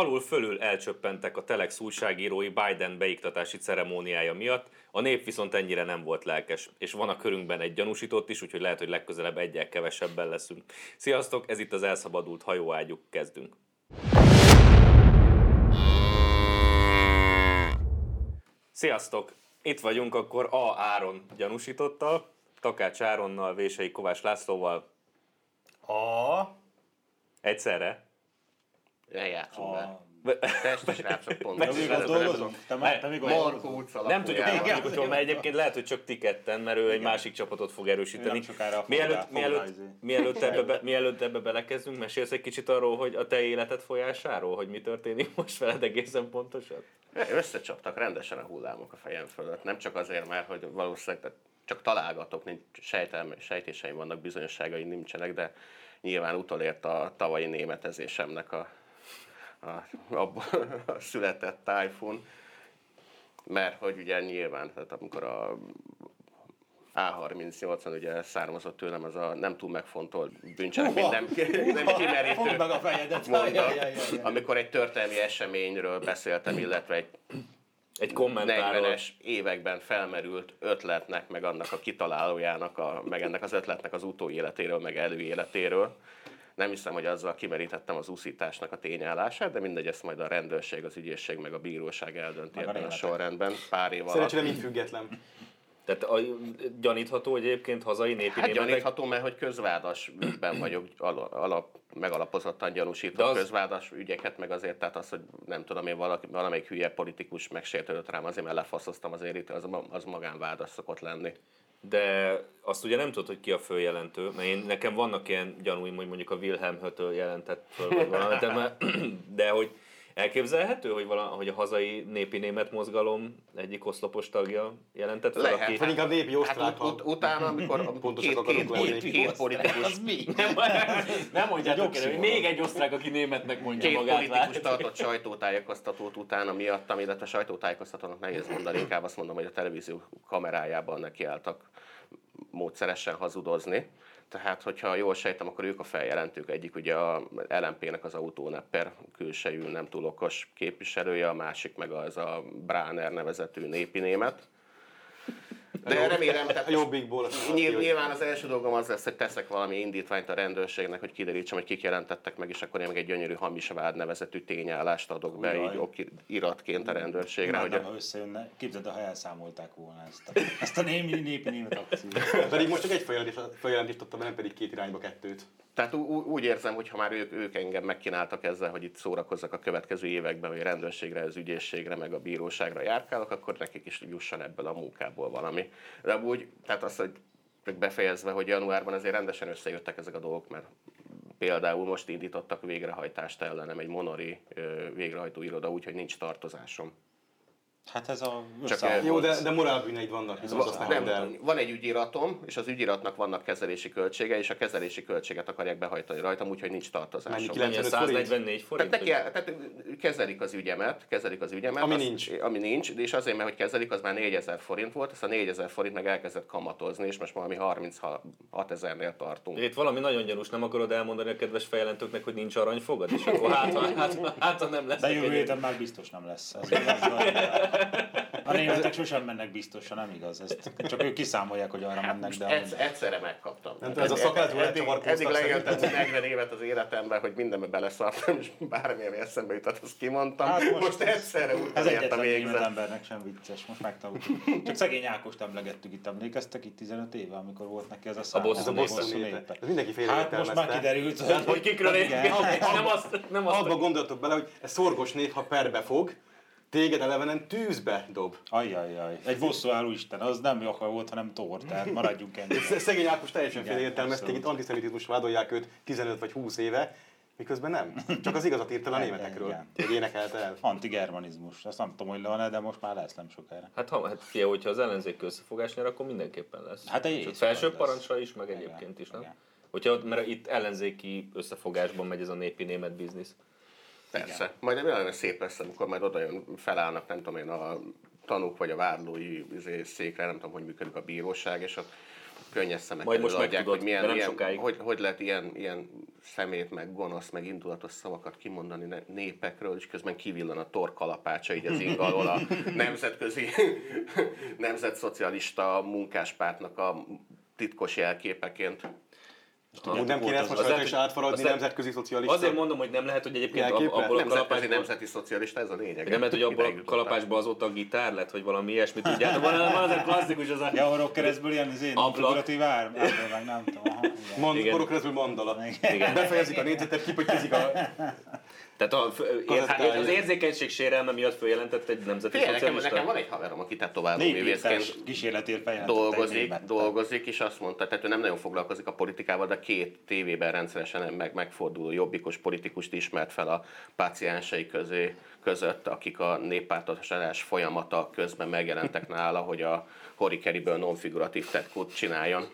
alul fölül elcsöppentek a Telex újságírói Biden beiktatási ceremóniája miatt, a nép viszont ennyire nem volt lelkes, és van a körünkben egy gyanúsított is, úgyhogy lehet, hogy legközelebb egyel kevesebben leszünk. Sziasztok, ez itt az elszabadult hajóágyuk, kezdünk. Sziasztok! Itt vagyunk akkor A. Áron gyanúsítottal, Takács Áronnal, Vései Kovács Lászlóval. A... Egyszerre. Eljátszom be. Be- Testes rácok pont. Még nem ott tudom. dolgozunk? Te, már- te még olyan Markó dolgozol? utca Nem tudjuk, hogy mert egyébként lehet, hogy csak ti ketten, mert ő egy másik csapatot fog erősíteni. Mielőtt, mielőtt, mielőtt, ebbe, be, mielőtt ebbe belekezdünk, mesélsz egy kicsit arról, hogy a te életed folyásáról, hogy mi történik most veled egészen pontosan? Összecsaptak rendesen a hullámok a fejem fölött. Nem csak azért, mert hogy valószínűleg csak találgatok, nincs sejtelme, sejtéseim vannak, bizonyosságai nincsenek, de nyilván utolért a tavalyi németezésemnek a, a, abból a született tájfun. Mert hogy ugye nyilván, tehát amikor a A38-on ugye származott tőlem az a nem túl megfontolt bűncselekmény, nem, nem kimerítő Fogd meg a fejedet. mondat, Jaj, jaj, jaj, jaj. amikor egy történelmi eseményről beszéltem, illetve egy Egy kommentáról. 40-es években felmerült ötletnek, meg annak a kitalálójának, a, meg ennek az ötletnek az utóéletéről, meg előéletéről. Nem hiszem, hogy azzal kimerítettem az úszításnak a tényállását, de mindegy, ezt majd a rendőrség, az ügyészség, meg a bíróság eldönti ebben a sorrendben pár év alatt. Szerencsére mind független. Tehát a, gyanítható hogy egyébként hazai népi Hát németek- gyanítható, mert hogy közvádas ügyben vagyok al- alap, megalapozottan gyanúsított De az... közvádas ügyeket, meg azért, tehát az, hogy nem tudom én, valaki, valamelyik hülye politikus megsértődött rám, azért mert lefaszoztam azért itt, az, az magánvádas szokott lenni. De azt ugye nem tudod, hogy ki a följelentő, mert én, nekem vannak ilyen gyanúim, hogy mondjuk a Wilhelm Hötől jelentett föl, de, de hogy elképzelhető, hogy, vala, hogy a hazai népi német mozgalom egyik oszlopos tagja jelentett fel, Lehet, aki... Vagy inkább népi Hát osztrák. ut- ut- utána, amikor amikor Pontosak két, akarunk két, lenni. két, két politikus Az mi? Nem, nem mondjátok el, még egy osztrák, aki németnek mondja Két magát. politikus látod? tartott sajtótájékoztatót utána miattam, illetve sajtótájékoztatónak nehéz mondani, inkább azt mondom, hogy a televízió kamerájában nekiálltak módszeresen hazudozni. Tehát, hogyha jól sejtem, akkor ők a feljelentők. Egyik ugye a LMP-nek az autónepper külsejű, nem túl okos képviselője, a másik meg az a Bráner nevezetű népi német. De remélem, tehát A jobbikból. Nyilv, nyilván az első dolgom az lesz, hogy teszek valami indítványt a rendőrségnek, hogy kiderítsem, hogy kik jelentettek meg, és akkor én meg egy gyönyörű hamis vád nevezetű tényállást adok be Ujjaj. így okiratként a rendőrségre. Hogy Hogy ha összejönne, képzeld, ha elszámolták volna ezt a, ezt a némi, népi német akciót. Pedig most csak egy feljelentést adtam, nem pedig két irányba kettőt. Tehát ú- úgy érzem, hogy ha már ők, ők engem megkínáltak ezzel, hogy itt szórakozzak a következő években, hogy rendőrségre, az ügyészségre, meg a bíróságra járkálok, akkor nekik is jusson ebből a munkából valami. De úgy, tehát azt, hogy befejezve, hogy januárban azért rendesen összejöttek ezek a dolgok, mert például most indítottak végrehajtást ellenem egy monori végrehajtó iroda, úgyhogy nincs tartozásom. Hát ez a Csak Jó, de, de morálbűneid vannak, viszont azt nem el. van egy ügyiratom, és az ügyiratnak vannak kezelési költsége, és a kezelési költséget akarják behajtani rajtam, úgyhogy nincs tartozásom. Mennyi, Mennyi a 95 forint? 144 forint? Tehát, neki, tehát kezelik az ügyemet, kezelik az ügyemet. Ami azt- nincs. Ami nincs, és azért, mert hogy kezelik, az már 4000 forint volt, ezt a 4000 forint meg elkezdett kamatozni, és most valami 36 ezernél tartunk. Itt valami nagyon gyanús, nem akarod elmondani a kedves feljelentőknek, hogy nincs aranyfogad, és akkor hát, hát, hát, ha nem lesz. De jövő héten már biztos nem lesz. Ez igaz, a németek sosem mennek biztosan, nem igaz. Ezt csak ők kiszámolják, hogy arra mennek, de Egyszer, egyszerre megkaptam. Nem tudom, ez a szakállatról eddig, eddig leéltem szerintem. 40 évet az életemben, hogy mindenbe beleszartam, és bármi, ami eszembe jutott, azt kimondtam. Hát Hát most most, egyszerre úgy Ez a egyetlen német embernek sem vicces, most megtanultuk. Csak szegény Ákost emlegettük itt, emlékeztek itt 15 éve, amikor volt neki ez a szám. bosszú ez népe. Bosszú népe. Ez mindenki Hát most már kiderült, Hát, hogy kikről én, Igen. nem azt, nem azt, Abba gondoltok bele, hogy ez szorgos név, ha perbe fog, téged elevenen tűzbe dob. Ajjajjaj, egy bosszú álló isten, az nem Jakar volt, hanem Thor, tehát maradjunk ennyi. Sz- Szegény Ákos teljesen abszolút. itt antiszemitizmus vádolják őt 15 vagy 20 éve, miközben nem. Csak az igazat írta a németekről, igen. hogy énekelte el. Antigermanizmus, azt nem tudom, hogy van-e, de most már lesz nem sokára. Hát, ha, hát fia, hogyha az ellenzék összefogás nyer, akkor mindenképpen lesz. Hát egy éjszaka felső lesz. parancsra is, meg Igen, egyébként is, nem? igen. Hogyha, ott- mert itt ellenzéki összefogásban megy ez a népi német biznisz. Persze. Majd nagyon szép lesz, amikor majd oda jön, felállnak, nem tudom én, a tanúk vagy a vádlói izé, székre, nem tudom, hogy működik a bíróság, és ott könnyes szemek Majd most megtudod, hogy, milyen, nem sokáig. hogy, hogy lehet ilyen, ilyen szemét, meg gonosz, meg indulatos szavakat kimondani népekről, és közben kivillan a torkalapácsa így az ing alól a nemzetközi, nemzetszocialista munkáspártnak a titkos jelképeként. Amúgy nem kéne ezt most az lehet, is hogy- átfaradni az nemzetközi szocialista. Azért mondom, hogy nem lehet, hogy egyébként abból a Nemzetközi kalapásból... nemzeti szocialista, ez a lényeg. Nem lehet, hogy abból a kalapásból azóta a gitár lett, vagy valami ilyesmit, tudjátok? Van, van az a klasszikus, az a... Ja, a rock keresztből ilyen izé, Ablak. figuratív ár, nem tudom. Mond, korok közül mandala. Befejezik a négyzetet, kipötyözik a... Tehát a, Kazettája. az érzékenység sérelme miatt följelentett egy nemzeti Figyelj, nekem, nekem van egy haverom, aki tetováló művészként kísérletért dolgozik, dolgozik, és azt mondta, tehát ő nem nagyon foglalkozik a politikával, de két tévében rendszeresen meg, megforduló jobbikos politikust ismert fel a páciensei közé, között, akik a néppártosodás folyamata közben megjelentek nála, hogy a Horikeriből non-figuratív tetkót csináljon.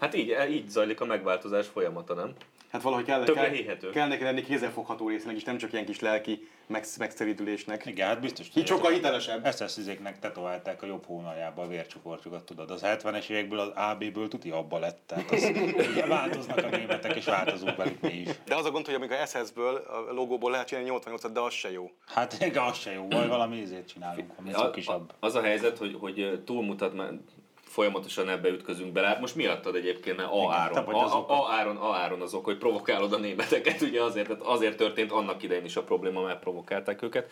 Hát így, így zajlik a megváltozás folyamata, nem? Hát valahogy kell, Többre kell, hihető. kell neki lenni kézzelfogható résznek is, nem csak ilyen kis lelki megsz- megszerítülésnek. Igen, hát biztos. Így sokkal hitelesebb. SS-izéknek tetoválták a jobb hónaljába a vércsoportjukat, tudod. Az 70-es évekből az AB-ből tuti abba lett. Tehát az, változnak a németek, és változunk velük mi is. De az a gond, hogy amikor a SS-ből, a logóból lehet csinálni 88-at, de az se jó. Hát igen, az se jó, vagy valami ízét csinálunk, ami A, az a helyzet, hogy, hogy túlmutat már folyamatosan ebbe ütközünk bele. Hát most miattad egyébként, mert A Igen, áron, a, a, áron, a áron az ok, hogy provokálod a németeket, ugye azért, tehát azért történt annak idején is a probléma, mert provokálták őket.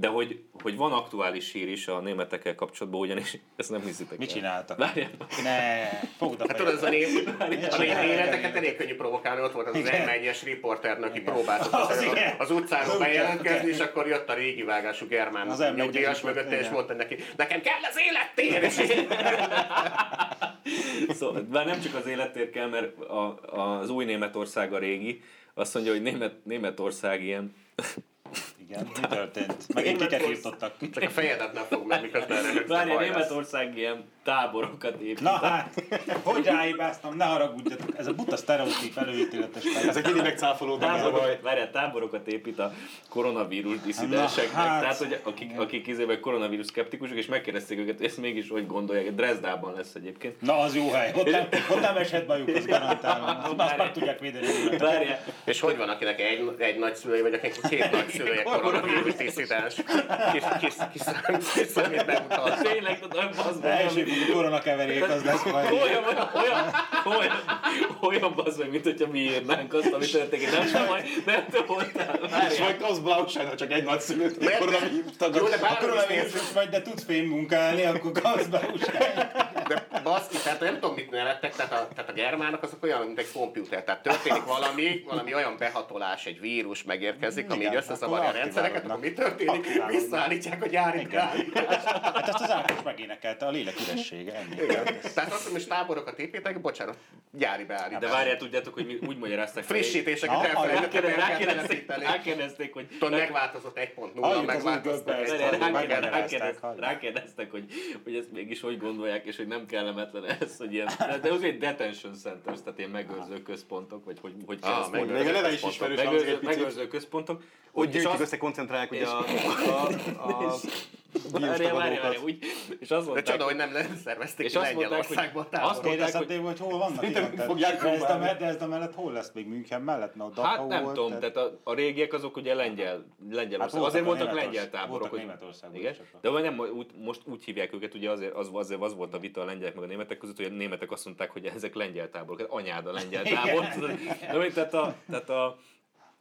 De hogy, hogy van aktuális hír is a németekkel kapcsolatban, ugyanis ezt nem hiszitek Mit el. csináltak? Várjál, Ne, fogd a Hát tudod, ez a, fejed. né- a né- németeket elég könnyű provokálni, ott volt az az Igen. M1-es riporter, aki próbáltott Az az, az utcáról bejelentkezni, és akkor jött a régi vágású germán Az M1-es nyugdíjas mögötte, és mondta neki, nekem kell az élettér! Szóval, bár nem csak az életér kell, mert a, az új Németország a régi, azt mondja, hogy Német, Németország ilyen Igen, mi történt? Megint kiket Németország. írtottak. Csak a fejedet nem fog meg, miközben röhögsz hajlasz. Németország ilyen táborokat épít. Na hát, hogy ráhibáztam, ne haragudjatok, ez a buta sztereotíp előítéletes Ez fejezet. egy ez a baj. Táborok, várjál, táborokat épít a koronavírus disszidenseknek. Na, hát. Tehát, hogy akik, akik izében koronavírus szkeptikusok, és megkérdezték őket, hogy ezt mégis hogy gondolják. Dresdában lesz egyébként. Na, az jó hely, ott nem, ott nem eshet bajuk, az garantálom. Azt meg tudják védeni. És hogy van, akinek egy, egy nagyszülője, vagy akinek két nagyszülője koronavírus disszidens? Kis, kis, kis, kis szemét megmutatva. tényleg, tudom, az Első koronakeverék, az lesz majd. olyan, olyan, olyan, olyan, bazd meg, mint hogyha mi írnánk azt, ami történik. Nem tudom, hogy nem tudom, voltál. És majd az Blauschein, ha csak egy nagyszülőt, Miért? koronavírus Jó, de tagad. Is néz, koronavírus vagy, de tudsz fémmunkálni, akkor kapsz be de baszki, tehát nem tudom, mit nevettek, tehát a, tehát a germánok azok olyan, mint egy komputer. Tehát történik valami, valami olyan behatolás, egy vírus megérkezik, ami így összezavarja a rendszereket, akkor mi történik? Visszaállítják a gyári. Hát ezt az Ákos megénekelte, a lélek üressége, ennyi. Tehát azt, hogy most táborokat építek, bocsánat, gyári beállítás. De várjál, tudjátok, hogy mi úgy magyarázták. hogy- Frissítéseket elfelejtettek Rákérdezték, hogy Tudod, megváltozott 1.0, Halljuk az új megváltozott. Goebbels-t. Várjál, Halljuk, rákérdeztek, hogy, hogy ezt mégis hogy gondolják, és hogy nem kellemetlen ez, hogy ilyen, de, azért detention centers, tehát ilyen megőrző központok, vagy hogy, hogy kell Ah, ezt meg- mondani. Még a neve is Központok. ismerős megőrző, megőrző központok. Hogy és gyűjtik azt- össze, koncentrálják ugye és- a, a, a Várjál, várjál, úgy, és azt De mondták, csoda, hogy nem szervezték És azt mondták, hogy- azt mondták, Kérdezhetném, hogy hol vannak ilyen, fogják Dresda, próbálni. mellett, Dresda mellett hol lesz még München mellett, mert a Dachau Hát nem volt, tudom, tehát- tehát a, a régiek azok ugye lengyel, lengyel Hát azért voltak a lengyel táborok. voltak hogy- Németországban Igen? De vagy nem, úgy, most úgy hívják őket, ugye azért az, azért az volt a vita a lengyelek meg a németek között, hogy a németek azt mondták, hogy ezek lengyel táborok, hát anyád a lengyel tábor. De, hogy tehát a, tehát a,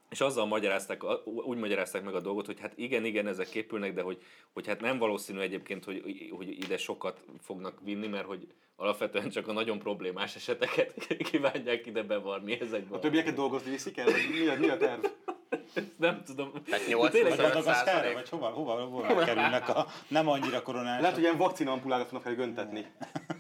és azzal magyarázták, úgy magyarázták meg a dolgot, hogy hát igen, igen, ezek képülnek, de hogy, hogy hát nem valószínű egyébként, hogy, hogy ide sokat fognak vinni, mert hogy alapvetően csak a nagyon problémás eseteket kívánják ide bevarni ezekbe. A többieket dolgozni viszik el? Vagy mi a, mi a terv? Nem tudom. Tehát De 80 tényleg, Vagy Madagaszkárra, százalék. vagy hova, hova, hova kerülnek a nem annyira koronás. Lehet, hogy ilyen vakcinaampulákat fognak fel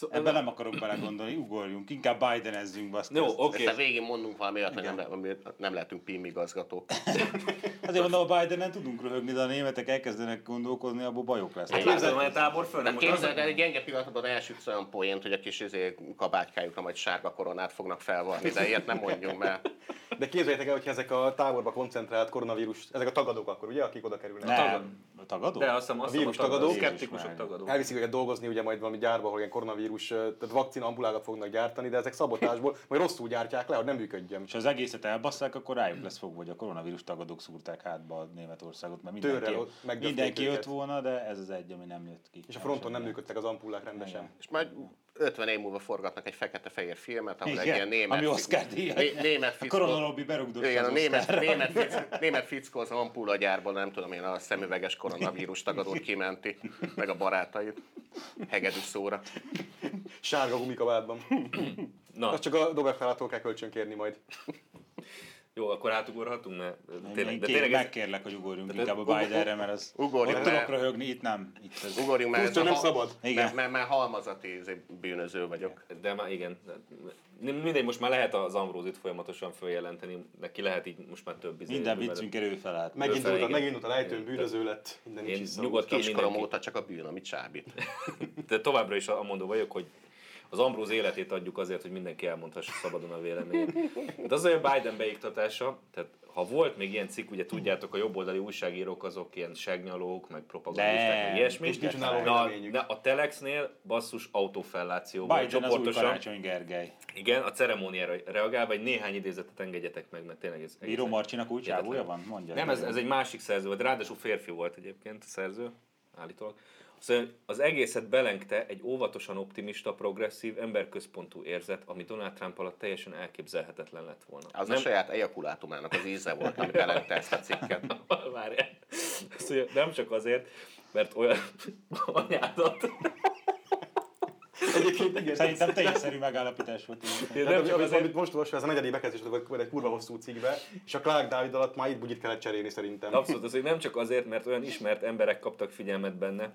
göntetni. Szó- Ebben nem akarok belegondolni, ugorjunk, inkább Bidenezzünk baszki. Jó, Ezt- oké. Ezt a végén mondunk valami hogy nem, le- nem lehetünk PIM igazgatók. Azért mondom, a Bidenen tudunk röhögni, de a németek elkezdenek gondolkozni, abból bajok lesznek. Képzeld, hogy a tábor föl nem Nem képzeld el, egy gyenge pillanatban elsütsz olyan poént, hogy a kis izé, kabátkájukra majd sárga koronát fognak felvarni, de ilyet nem mondjunk, mert De képzeljétek el, hogy ezek a távolba koncentrált koronavírus, ezek a tagadók akkor, ugye, akik oda kerülnek. Nem, a tagadó? De azt hiszem, azt A vírus hiszem, a tagadó, tagadó? szkeptikusok Jézus tagadó. Elviszik őket dolgozni ugye majd valami gyárba, ahol ilyen koronavírus, tehát vakcina ampulákat fognak gyártani, de ezek szabotásból majd rosszul gyártják le, hogy nem működjön. És ha az egészet elbasszák, akkor rájuk lesz fogva, hogy a koronavírus tagadók szúrták hátba a Németországot, mert mindenki, megdöfték mindenki jött volna, de ez az egy, ami nem jött ki. És a fronton nem működtek az ampullák rendesen. És majd 50 év múlva forgatnak egy fekete-fehér filmet, ahol egy Igen, ilyen német... ami Oscar né- német A fickó... koronalobbi berugdotta Igen, a az német, német, fickó, német fickó az ampullagyárból, nem tudom én, a szemüveges koronavírus tagadót kimenti, meg a barátait. Hegedű szóra. Sárga gumikabátban. Na, Azt csak a Doberfelától kell kölcsönkérni majd. Jó, akkor átugorhatunk, mert Én, tényleg, én de tényleg megkérlek, hogy ugorjunk de- inkább a Bidenre, mert az ugorjunk, ott tudok röhögni, itt nem. Itt ez, Ugorjunk, mert, a nem szabad. Igen. Mert, mert, mert halmazati izé, bűnöző vagyok. de már igen. Mindegy, most már lehet az Ambrózit folyamatosan följelenteni, neki lehet így most már több izé. minden viccünk erő felállt. Megint igen. megint utat, lejtőn Igen. bűnöző lett, minden Én vissza. nyugodtan mindenki. óta csak a bűn, amit csábít. De továbbra is amondó vagyok, hogy az Ambróz életét adjuk azért, hogy mindenki elmondhassa szabadon a véleményét. De az, a Biden beiktatása, tehát ha volt még ilyen cikk, ugye tudjátok, a jobboldali újságírók azok ilyen segnyalók, meg propagandisták, meg ilyesmi. Na, de a Telexnél basszus autofelláció volt Biden az új csoportosan. Gergely. Igen, a ceremóniára reagálva egy néhány idézetet engedjetek meg, mert tényleg ez... Bíró Marcsinak új csávója van? Mondja. Nem, ez, ez egy másik szerző volt, ráadásul férfi volt egyébként a szerző, állítólag. Szóval az egészet belengte egy óvatosan optimista, progresszív, emberközpontú érzet, ami Donald Trump alatt teljesen elképzelhetetlen lett volna. Az nem. a saját ejakulátumának az íze volt, ami belente ezt a cikket. Várjál. Mondja, nem csak azért, mert olyan anyádat. Egyébként igen. Szerintem tényszerű megállapítás volt. Én nem csak azért, amit most olvasva, ez a negyedik bekezdés volt egy kurva hosszú cikkbe, és a Clark David alatt már itt bugyit kellett cserélni szerintem. Abszolút, az, hogy nem csak azért, mert olyan ismert emberek kaptak figyelmet benne,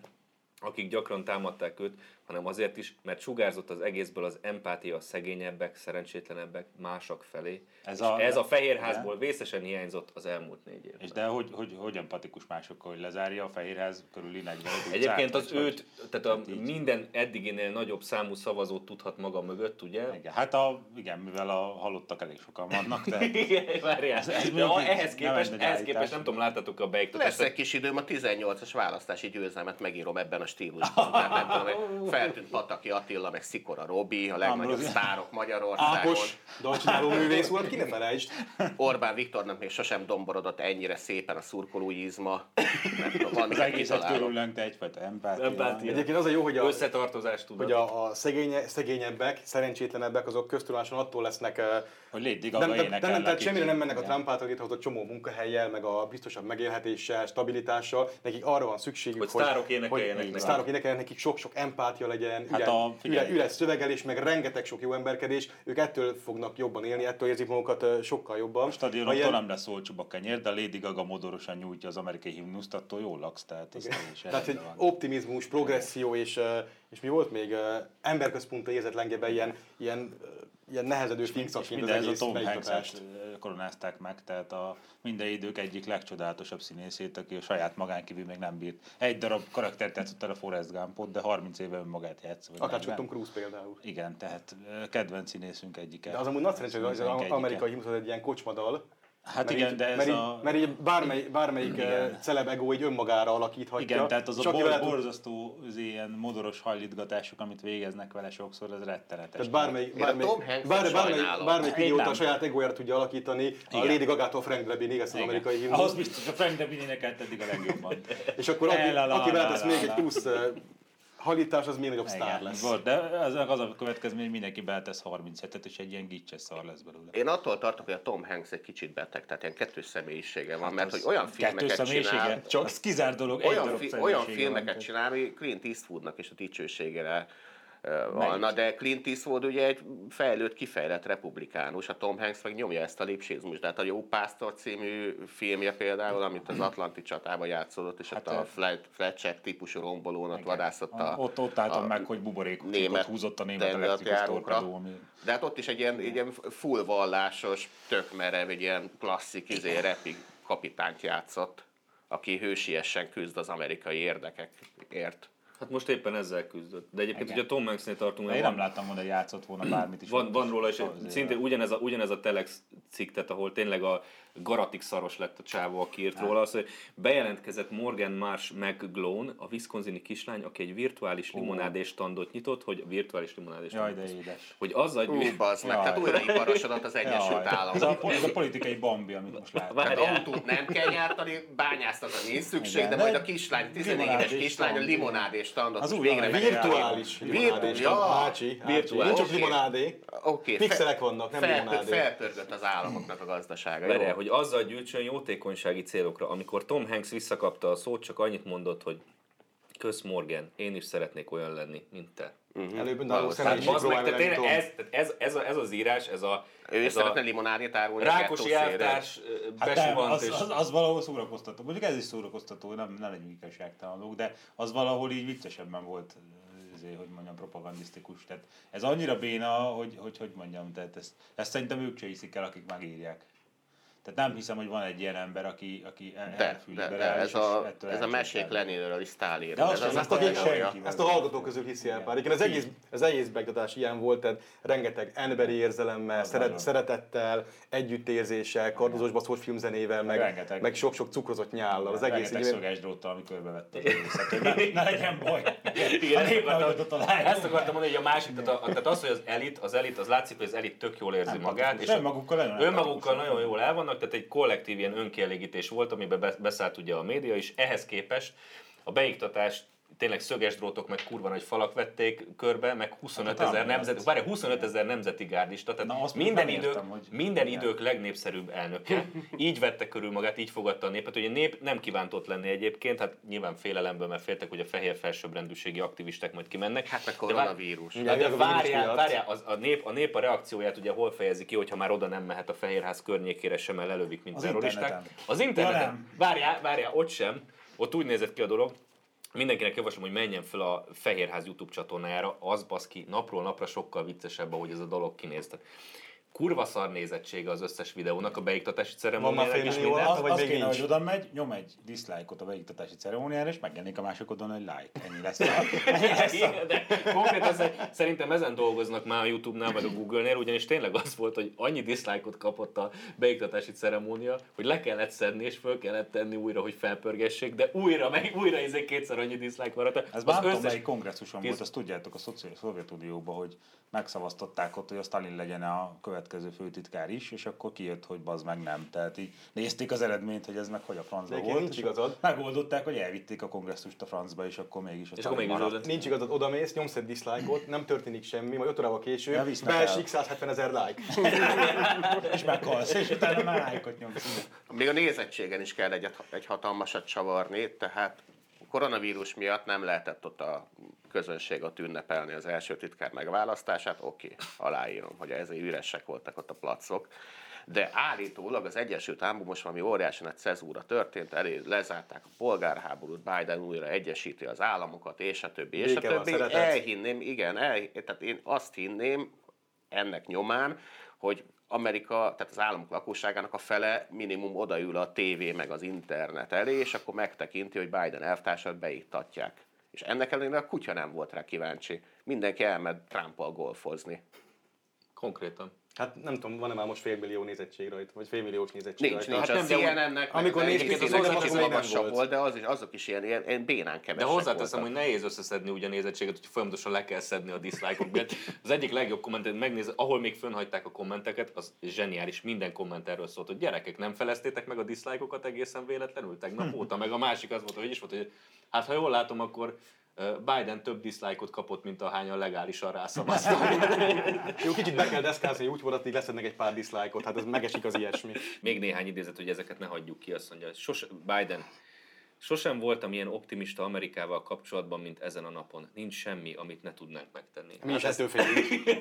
akik gyakran támadták őt, hanem azért is, mert sugárzott az egészből az empátia a szegényebbek, szerencsétlenebbek, mások felé. Ez a- ez a fehérházból vészesen hiányzott az elmúlt négy évben. És de hogy, hogy, hogy empatikus másokkal, hogy lezárja a Fehérház körüli 40 Egyébként az vagy- őt, tehát a így. minden eddiginél nagyobb számú szavazót tudhat maga mögött, ugye? Igen, hát a, igen, mivel a halottak elég sokan vannak, de Igen, várjál. Ez- ez De ehhez nem képest, egy ehhez képest nem tudom, láttatok a beiktatást. Lesz egy kis időm, a 18-as választási győzelmet megírom ebben a stílusban. Tehát nem tudom, hogy feltűnt Pataki Attila, meg Szikora Robi, a legnagyobb Ambrózi. sztárok Magyarországon. Ákos, dalcsináló művész volt, ki ne felejtsd. Orbán Viktornak még sosem domborodott ennyire szépen a szurkolói izma. Nem tudom, van az egészet körülöngte egyfajta empátia. Empátia. Egyébként az a jó, hogy a, Összetartozást tudod. hogy a, a szegénye, szegényebbek, szerencsétlenebbek, azok köztudáson attól lesznek Hogy Lady nem, nem, nem, tehát semmire nem mennek a. Trump által létrehozott csomó munkahelyjel, meg a biztosabb megélhetéssel, stabilitással. Nekik arra van szükségük, Hogy sztárok énekeljenek hogy sztárok énekeljenek, nekik sok-sok empátia legyen, Hát üle, a- üles szövegelés, meg rengeteg sok jó emberkedés. Ők ettől fognak jobban élni, ettől érzik magukat sokkal jobban. A stadionoktól ilyen- nem lesz olcsóbb a kenyér, de Lady Gaga modorosan nyújtja az amerikai himnuszt, attól jól laksz, tehát teljesen Tehát, hogy van. optimizmus, progresszió és, és mi volt még ö, emberközpontú érzet lengében ilyen, ilyen, ö, ilyen nehezedő És finkszaként az ez a egész Tom. Hanks-et koronázták meg, tehát a minden idők egyik legcsodálatosabb színészét, aki a saját magán kívül még nem bírt. Egy darab karaktert játszott el a Forrest Gumpot, de 30 éve önmagát játsz. Akár csak 40. Tom Cruise például. Igen, tehát kedvenc színészünk egyike. De az amúgy nagy szerencsé, hogy az amerikai himnusz egy ilyen kocsmadal. Hát mert igen, így, de ez mert, így, a... mert így bármely, bármelyik Igen. celeb ego így önmagára alakíthatja. Igen, tehát az és a bor, borzasztó az ilyen modoros hajlítgatások, amit végeznek vele sokszor, az rettenetes. Tehát bármelyik, Én a bármelyik, Tom Hanks-et bár, bármelyik, sajnálom. bármelyik Én idióta a saját egójára tudja alakítani, a Igen. Lady Gagától Frank Drebin, ezt az amerikai Ahhoz himnusz. biztos, a Frank Debin énekelt eddig a legjobban. És akkor aki, aki beletesz még egy plusz hallítás, az még nagyobb sztár lesz. volt, de az, az a következmény, hogy mindenki beletesz 37-et, és egy ilyen gicses szar lesz belőle. Én attól tartok, hogy a Tom Hanks egy kicsit beteg, tehát ilyen kettős személyisége van, mert Hát Az hogy olyan filmeket csinál, Csak az kizár dolog, olyan, fi, olyan van, filmeket tehát- csinál, ami Clint Eastwoodnak is a dicsőségére ö, van. Na, de Clint Eastwood ugye egy fejlőtt, kifejlett republikánus, a Tom Hanks meg nyomja ezt a lipsizmus. De hát a Jó Pásztor című filmje például, amit az Atlanti csatában játszódott, és hát, Hát, a Fletcher típusú rombolónat vadászott a, ott, ott álltam a meg, hogy buborékot húzott a német elektrikus torpedó, ami... De hát ott is egy ilyen, egy ilyen full vallásos, tök merev, egy ilyen klasszik izé, repi kapitányt játszott, aki hősiesen küzd az amerikai érdekekért. Hát most éppen ezzel küzdött. De egyébként, Igen. ugye Tom Hanksnél tartunk, Én van, nem láttam volna, hogy játszott volna bármit is. van, van róla is, Azért. szintén ugyanez a, ugyanez a Telex cikk, tehát ahol tényleg a garatik szaros lett a csávó, aki írt róla, az, hogy bejelentkezett Morgan Marsh McGlone, a wisconsini kislány, aki egy virtuális limonádés standot nyitott, hogy a virtuális limonádés Jaj, de édes. Hogy azzal, Ú, hogy bazd meg, tehát újraiparosodott az Egyesült Jaj, ez, Államok. a, ez a politikai bombi, amit most látom. Várj. Tehát autót nem kell gyártani, bányászatra nincs szükség, Igen, de majd a kislány, 14 éves limonádés kislány a limonádés standot Az végre Virtuális Virtu- limonádé. ja. Hácsi, hácsi. Virtuális. Nincs csak Oké. limonádé. Oké, Pixelek vannak, nem limonádé. felpörgött az államoknak a gazdasága. Várjál, jó? Hogy azzal gyűjtsön jótékonysági célokra. Amikor Tom Hanks visszakapta a szót, csak annyit mondott, hogy Kösz Morgan, én is szeretnék olyan lenni, mint te. Előbb nálunk Valószínűleg. Hát személyiség bazd meg, tényleg ez, ez, ez, a, ez az írás, ez a, Ő is ez szeretne a limonádét árulni Rákosi elvtárs Hát besuvant, az, és az, az, valahol szórakoztató. Mondjuk ez is szórakoztató, nem, nem egy igazságtalan dolog, de az valahol így viccesebben volt, azért, hogy mondjam, propagandisztikus. Tehát ez annyira béna, hogy, hogy, hogy mondjam, tehát ezt, ezt szerintem ők se hiszik el, akik megírják. Tehát nem hiszem, hogy van egy ilyen ember, aki, aki el- De, de, de ez és a, ettől ez a mesék Leninről is De Sztálinról. azt Ez az Ezt a, Ezt az senki ezt a hallgatók közül hiszi el pár. Igen, az egész, az egész beiktatás ilyen volt, tehát rengeteg emberi érzelemmel, szeret, szeretettel, együttérzéssel, kardozós baszós filmzenével, meg, Rengeteg. meg sok-sok cukrozott nyállal. Az egész Rengeteg szöges dróttal, ami körbevette az egészet, hogy ne, legyen baj. Igen, a ezt akartam- mondani, hogy a másik, tehát, az, hogy az elit, az elit, az látszik, hogy az elit tök jól érzi magát, és önmagukkal empatikusak. nagyon jól el vannak, tehát egy kollektív ilyen önkielégítés volt, amiben be- beszállt ugye a média is. Ehhez képest a beiktatás tényleg szöges drótok, meg kurva nagy falak vették körbe, meg 25 Hát, ezer hát, nemzet, várj, 25 ezer nemzeti gárdista, tehát Na, azt minden, idők, értem, hogy- minden Igen. idők legnépszerűbb elnöke. Így vette körül magát, így fogadta a népet. Ugye a nép nem kívánt ott lenni egyébként, hát nyilván félelemből, mert féltek, hogy a fehér felsőbbrendűségi aktivisták majd kimennek. Hát meg De vár- koronavírus. De a vírus várjál, várjál az, a, nép, a nép a reakcióját ugye hol fejezi ki, hogyha már oda nem mehet a Fehérház környékére sem, el lelövik, mint Az terroristák. interneten. Az interneten. Ja, várjál, várjál, ott sem. Ott úgy nézett ki a dolog, Mindenkinek javaslom, hogy menjen fel a Fehérház YouTube csatornájára, az baszki, napról napra sokkal viccesebb, ahogy ez a dolog kinéz. Kurva szar nézettsége az összes videónak, a beiktatási ceremóniának is millió minden. alá? Az, vagy még kéne, hogy oda megy, nyom egy dislike-ot a beiktatási ceremóniára, és megjelenik a másik oldalon egy like. Ennyi lesz ennyi lesz de konkrétan sze- szerintem ezen dolgoznak már a Youtube-nál, vagy a Google-nél, ugyanis tényleg az volt, hogy annyi dislike-ot kapott a beiktatási ceremónia, hogy le kellett szedni, és föl kellett tenni újra, hogy felpörgessék, de újra, meg újra izé kétszer annyi dislike maradt. Ez Az már összes- melyik kongresszuson volt, azt tudjátok a Szovjetunióban, hogy megszavaztatták ott, hogy a Stalin legyen a következő főtitkár is, és akkor kijött, hogy bazd meg nem. Tehát így nézték az eredményt, hogy ez meg hogy a francba volt. nincs igazad. Megoldották, hogy elvitték a kongresszust a francba, és akkor mégis a És akkor mégis maradt. Nincs igazad, oda mész, nyomsz egy dislike-ot, nem történik semmi, majd 5 órával később visznek beesik el. 170 ezer like. és meghalsz, és utána már lájkot nyomsz. Még a nézettségen is kell egy, egy hatalmasat csavarni, tehát koronavírus miatt nem lehetett ott a közönség ott ünnepelni az első titkár megválasztását, oké, aláírom, hogy ezért üresek voltak ott a placok. De állítólag az Egyesült Államokban most valami óriási nagy cezúra történt, elé lezárták a polgárháborút, Biden újra egyesíti az államokat, és a többi, és Béke a van, többi. szeretet. Elhinném, igen, el, tehát én azt hinném, ennek nyomán, hogy Amerika, tehát az államok lakosságának a fele minimum odaül a tévé meg az internet elé, és akkor megtekinti, hogy Biden elvtársat beiktatják. És ennek ellenére a kutya nem volt rá kíváncsi. Mindenki elment Trumpal golfozni. Konkrétan. Hát nem tudom, van-e már most félmillió nézettség rajta, vagy félmilliós nézettség Nincs, rajta. nincs. Hát a nem, de CNN-nek, amikor néztük, az hozzáteszem, hogy nem magasabb volt. volt, de az is, azok is ilyen, ilyen, ilyen bénán De kevesek hozzáteszem, hogy voltak. nehéz összeszedni ugye a nézettséget, hogy folyamatosan le kell szedni a dislike-okat. Az egyik legjobb kommentet megnéz, ahol még fönnhagyták a kommenteket, az zseniális, minden komment erről szólt, hogy gyerekek, nem feleztétek meg a dislike-okat egészen véletlenül tegnap óta, meg a másik az volt, hogy is volt, hogy hát ha jól látom, akkor Biden több dislike-ot kapott, mint ahányan legálisan rászavaztak. Jó, kicsit be kell deszkázni, úgy volt, hogy leszednek egy pár dislike-ot, hát ez megesik az ilyesmi. Még néhány idézet, hogy ezeket ne hagyjuk ki, azt mondja, sose, Biden, sosem voltam ilyen optimista Amerikával kapcsolatban, mint ezen a napon. Nincs semmi, amit ne tudnánk megtenni. Mi is ezt,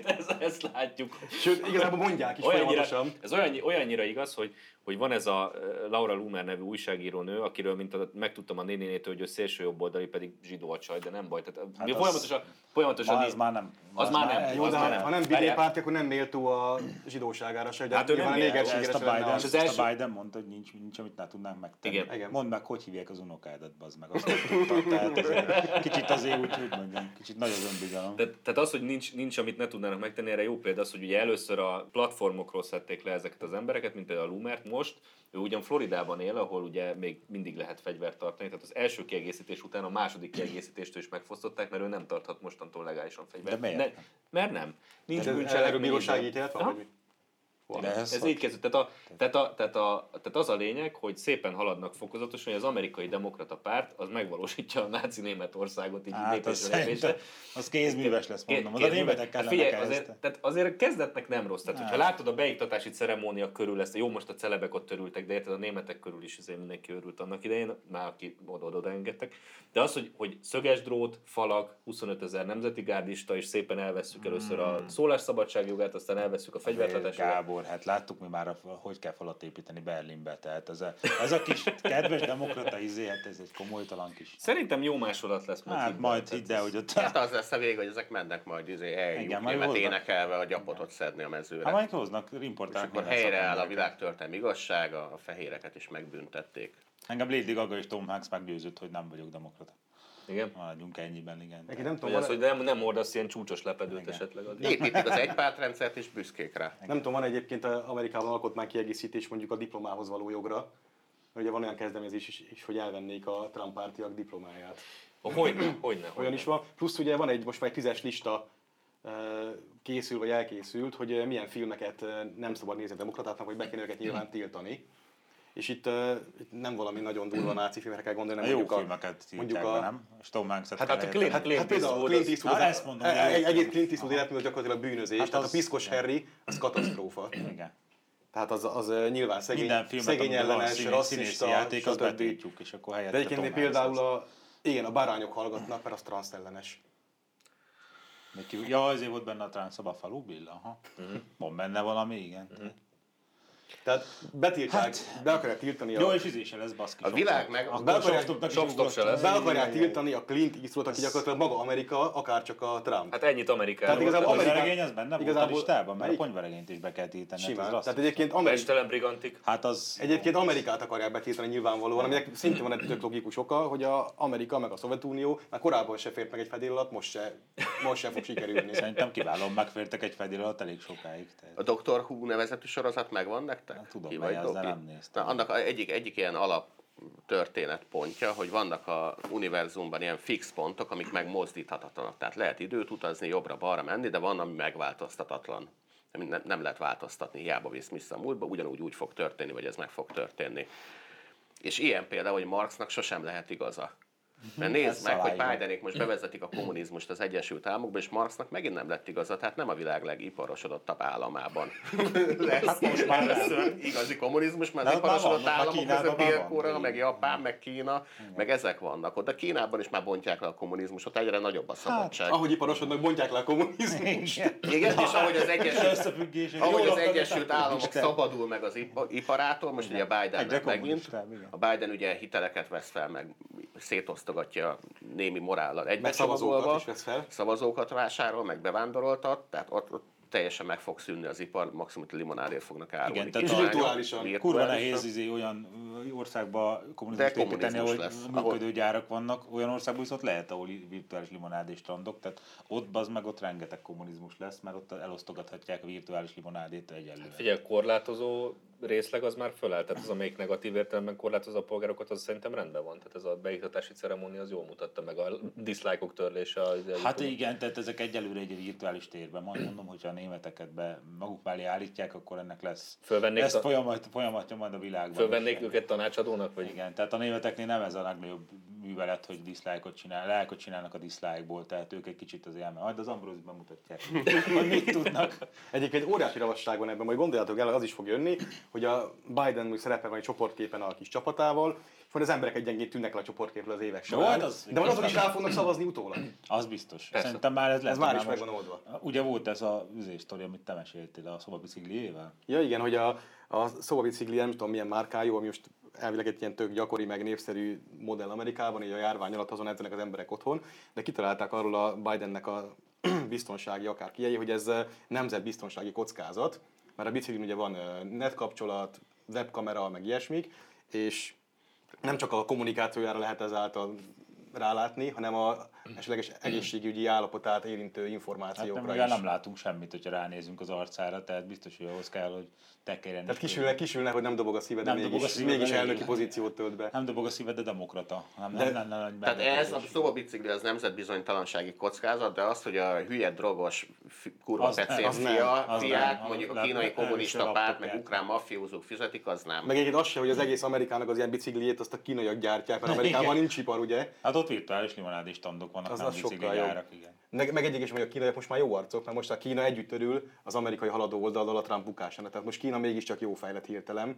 ezt, ezt látjuk. Sőt, igazából mondják is Olyannyira, folyamatosan. ez olyan, olyannyira igaz, hogy, hogy van ez a ö, Laura Lumer nevű újságíró nő, akiről mint a, megtudtam a nénénétől, hogy ő szélső jobboldali, pedig zsidó a csaj, de nem baj. Tehát, hát mi az- folyamatosan, folyamatosan Ma így- ez már nem. Az már nem. egy- Jó, az ha, már nem. ha nem Várjál. vidékpárti, akkor nem méltó a zsidóságára se, de Hát ő nem a méltó, Ezt a Biden, az. az mondta, hogy nincs, nincs, amit ne tudnánk megtenni. Mondd meg, hogy hívják az unokádat, bazd meg. Azt tudtad, tehát azért, kicsit azért úgy, hogy mondjam, kicsit nagy az önbizalom. Tehát, tehát az, hogy nincs, nincs, amit ne tudnának megtenni, erre jó példa az, hogy ugye először a platformokról szedték le ezeket az embereket, mint például a Lumert most, ő ugyan Floridában él, ahol ugye még mindig lehet fegyvert tartani, tehát az első kiegészítés után a második kiegészítéstől is megfosztották, mert ő nem tarthat mostantól legálisan fegyvert. De miért Ne, mert nem. Nincs Ez, erről bűncselekmény. bírósági ítélet van, ez, Ez így kezdődött. Tehát, a, tehát, a, tehát, a, tehát az a lényeg, hogy szépen haladnak fokozatosan, hogy az amerikai demokrata párt az megvalósítja a náci Németországot így hát az lépésre lépésre. szerintem, az kézműves lesz, mondom. Az a németek Hát ellen figyelj, kezdte. azért, tehát azért kezdetnek nem rossz. Tehát, hogyha Nem. látod a beiktatási ceremónia körül ezt, jó, most a celebek ott örültek, de érted, a németek körül is azért mindenki örült annak idején, már aki oda-oda engedtek. De az, hogy, hogy szöges drót, falak, 25 ezer nemzeti gárdista, és szépen elveszük először a szólásszabadság jogát, aztán elveszük a fegyvertartás jogát. Gábor, hát láttuk mi már, hogy kell falat építeni Berlinbe, tehát ez a, ez a kis kedves demokrata izé, hát ez egy komolytalan kis... Szerintem jó másolat lesz. majd Hát hidd el. majd hidd el, hogy ott... Hát az lesz a vége, hogy ezek mennek majd izé, Igen, eljutni, énekelve a gyapotot szedni a mezőre. Hát majd hoznak, és importálnak akkor minden helyreáll a világtörténelmi igazság, a fehéreket is megbüntették. Engem Lady Gaga és Tom Hanks meggyőzött, hogy nem vagyok demokrata. Igen. Maradjunk ennyiben, igen. Neki nem tudom, az, van, hogy nem, nem hordasz ilyen csúcsos lepedőt Igen. esetleg. Az. Építik az egypártrendszert és büszkék rá. nem tudom, van egyébként a Amerikában alkotmány kiegészítés mondjuk a diplomához való jogra. Ugye van olyan kezdeményezés is, is hogy elvennék a Trump pártiak diplomáját. Hogyne, hogyne. Olyan is van. Plusz ugye van egy, most már egy tízes lista eh, készül, vagy elkészült, hogy eh, milyen filmeket eh, nem szabad nézni a demokratáknak, vagy be kéne őket nyilván tiltani. És itt, eh, itt nem valami nagyon durva náci filmekre kell gondolni, A hanem jó mondjuk a, filmeket mondjuk a, nem? És Tom Hanks-et Hát kell a. Clint- Hát, Clint hát például Eastwood Clint Eastwood, az- ezt mondom, e- e- jó egész film. Clint Eastwood életmű gyakorlatilag bűnözés, Hát tehát a piszkos. Harry, az katasztrófa. Igen. Tehát az, az nyilván szegény, Minden filmet, szegény ellenes, rasszista, játék, azt betiltjuk, és akkor helyette De egyébként Hanks például a, igen, a bárányok hallgatnak, mert az transz ellenes. Még ki- Ja, azért volt benne a Transzaba falu Billa, aha. Mhm. Van benne valami, igen. Tehát betiltják, Hát- be akarják tiltani a... Jó, és izé se lesz baszki. A világ meg- Akkor be akarják- Shopstopnak is Shopstop se lesz. Be akarják tiltani a Clint Eastwood, aki gyakorlatilag maga Amerika, akár csak a Trump. Hát ennyit Amerikáról. Tehát igazából A Amerika- ponyvaregény az benne volt a igazából- listában, mert a melyik? ponyvaregényt is be kell tiltani. hát Simán. rossz. Tehát egyébként, a Amerika, Mestelen Brigantik. Hát az... egyébként Amerikát akarják betiltani nyilvánvalóan, aminek szintén van egy tök logikus oka, hogy a Amerika meg a Szovjetunió már korábban se fért meg egy fedél alatt, most se, most se fog sikerülni. Szerintem kiválóan megfértek egy fedél alatt elég sokáig. Tehát. A Dr. Who nevezetű sorozat megvan nektek? Hát tudom, Ki vagy Doki? nem néztem. Na, annak egyik, egyik ilyen alap történetpontja, hogy vannak a univerzumban ilyen fix pontok, amik megmozdíthatatlanak. Tehát lehet időt utazni, jobbra-balra menni, de van, ami megváltoztatatlan. Nem, nem- nem lehet változtatni, hiába visz vissza a múltba, ugyanúgy úgy fog történni, vagy ez meg fog történni. És ilyen például, hogy Marxnak sosem lehet igaza. Mert Ez nézd meg, hogy. Bidenék most bevezetik a kommunizmust az Egyesült Államokban, és Marxnak megint nem lett igaza, tehát nem a világ legiparosodottabb államában. lesz hát most már először igazi kommunizmus, mert az iparosodott államok között Dél-Korea, meg Japán, meg Kína, meg ezek vannak ott. De Kínában is már bontják le a kommunizmusot, egyre nagyobb a szabadság. Ahogy iparosodnak, bontják le a kommunizmust. Igen. És ahogy az Egyesült, ahogy az Egyesült Államok szabadul meg az ipa- iparától, most ugye Egyre Biden megint, a Biden ugye hiteleket vesz fel, meg szétosztogatja némi morállal Meg egybe szavazókat csomagolva, is vesz fel. szavazókat vásárol, meg bevándoroltat, tehát ott, ott teljesen meg fog szűnni az ipar, maximum hogy limonádért fognak árulni. Igen, tehát Kislányok, virtuálisan. Kurva virtuálisan. nehéz izé, olyan országba kommunizmust építeni, kommunizmus ahol lesz, működő ahol- gyárak vannak. Olyan országban viszont lehet, ahol virtuális limonád és strandok, tehát ott bazd meg, ott rengeteg kommunizmus lesz, mert ott elosztogathatják a virtuális limonádét egyelőre. Figyelj, a korlátozó részleg az már föláll, tehát az, amelyik negatív értelemben korlátozza a polgárokat, az szerintem rendben van. Tehát ez a beiktatási ceremónia az jól mutatta meg a dislike-ok törlése. az Hát YouTube-on. igen, tehát ezek egyelőre egy virtuális térben. Majd mondom, hogyha a németeket be maguk mellé állítják, akkor ennek lesz, Fölvennék lesz ta- folyamat, folyamatja majd a világban. Fölvennék őket tanácsadónak, vagy Igen, tehát a németeknél nem ez a legnagyobb művelet, hogy dislike-ot csinál, lelkot csinálnak a dislike-ból, tehát ők egy kicsit az elme. Majd az Ambrózi bemutatják, hogy mit tudnak. Egyébként óriási ravasság van ebben, majd gondoljátok el, az is fog jönni, hogy a Biden úgy szerepel van egy csoportképen a kis csapatával, és majd az emberek egyenként tűnnek le a csoportképről az évek során. hát az- de majd azok is rá fognak szavazni utólag. Az biztos. Persze. Szerintem már ez lesz. Ez már is megvan oldva. Ugye volt ez a üzés sztori, amit te meséltél a szobabicikliével? Ja igen, hogy a, a szobabicikli, nem tudom milyen márkájú, ami most elvileg egy ilyen tök gyakori, meg népszerű modell Amerikában, így a járvány alatt azon edzenek az emberek otthon, de kitalálták arról a Bidennek a biztonsági akár kiei, hogy ez nemzetbiztonsági kockázat, mert a biciklin ugye van netkapcsolat, webkamera, meg ilyesmik, és nem csak a kommunikációjára lehet ezáltal rálátni, hanem a esetleges egészségügyi állapotát érintő Hát információkra nem, is. nem látunk semmit, hogyha ránézünk az arcára, tehát biztos, hogy ahhoz kell, hogy tekerjen. Tehát is. kisülne, kisülne, hogy nem dobog a szíved, de Nem dobog a mégis, szíved, mégis de elnöki mégis. pozíciót tölt be. Nem dobog a szíved, de demokrata. Nem, De- nem, nem, nem, Tehát ez a szobabicikli az nemzetbizonytalansági kockázat, de az, hogy a hülye drogos kurva nem, fia, az fiát, nem. mondjuk a kínai le- kommunista párt, meg ukrán mafiózók fizetik, az nem. Meg egyébként az se, hogy az egész Amerikának az ilyen bicikliét azt a kínaiak gyártják, mert Amerikában nincs ipar, ugye? Hát ott virtuális limonádés standok vannak, Az- nem az sokkal bicikligyárak, igen. Meg, meg egyik is, hogy a kínaiak most már jó arcok, mert most a Kína együtt örül az amerikai haladó oldaldal a Trump bukásának. Tehát most Kína mégiscsak jó fejlett hirtelen.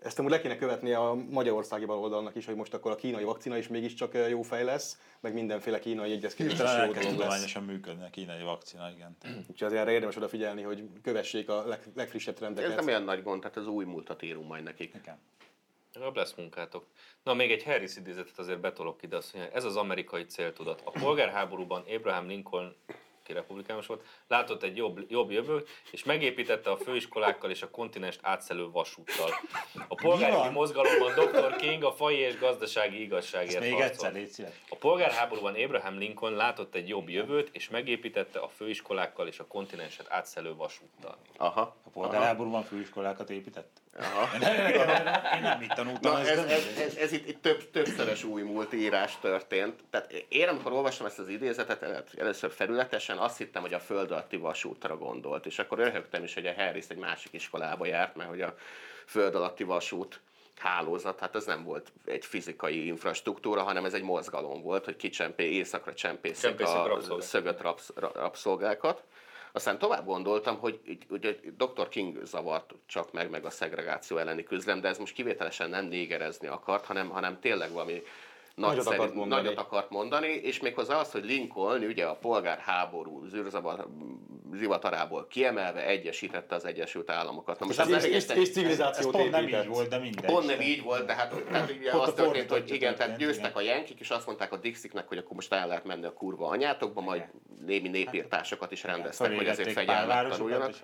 Ezt amúgy le kéne követni a magyarországi baloldalnak is, hogy most akkor a kínai vakcina is mégiscsak eh, jó fej lesz, meg mindenféle kínai egyezkedés is jó tudományosan működni a kínai vakcina, igen. Úgyhogy azért erre érdemes odafigyelni, hogy kövessék a leg, legfrissebb Ez trendeket. nem olyan nagy gond, tehát az új múltat írunk majd nekik. igen. Jobb lesz munkátok. Na, még egy Harris idézetet azért betolok ide, azt mondja, ez az amerikai céltudat. A polgárháborúban Abraham Lincoln aki republikánus volt, látott egy jobb, jobb jövőt, és megépítette a főiskolákkal és a kontinenst átszelő vasúttal. A polgári mozgalomban Dr. King a fai és gazdasági igazságért még harcolt. egyszer. A polgárháborúban Abraham Lincoln látott egy jobb jövőt, és megépítette a főiskolákkal és a kontinenset átszelő vasúttal. Aha. A polgárháborúban főiskolákat épített? Aha. Én nem mit tanultam, Na, ez, ez, ez, ez, itt, itt több, többszörös új múlt írás történt. Tehát én, amikor olvastam ezt az idézetet, el- először felületesen azt hittem, hogy a föld alatti vasútra gondolt, és akkor röhögtem is, hogy a Harris egy másik iskolába járt, mert hogy a föld alatti vasút hálózat, hát ez nem volt egy fizikai infrastruktúra, hanem ez egy mozgalom volt, hogy kicsempé, éjszakra csempészik Csempészik a rabszolgákat. szögött rabsz, ra- rabszolgákat. Aztán tovább gondoltam, hogy ugye Dr. King zavart csak meg, meg a szegregáció elleni küzdelem, de ez most kivételesen nem négerezni akart, hanem, hanem tényleg valami Nagyot nagyszerű- akart mondani. nagyot akart mondani, és méghozzá az, hogy Lincoln ugye a polgárháború zűrzavar zivatarából kiemelve egyesítette az Egyesült Államokat. Na most És, ez nem és, és Ez civilizációt pont nem így volt, de mindegy. Pont nem így volt, de hát, tehát ugye az a történt, hogy igen, tehát győztek a jenkik, és azt mondták a Dixiknek, hogy akkor most el lehet menni a kurva anyátokba, majd némi népírtásokat is rendeztek, hogy ezért fegyelmet tanuljanak.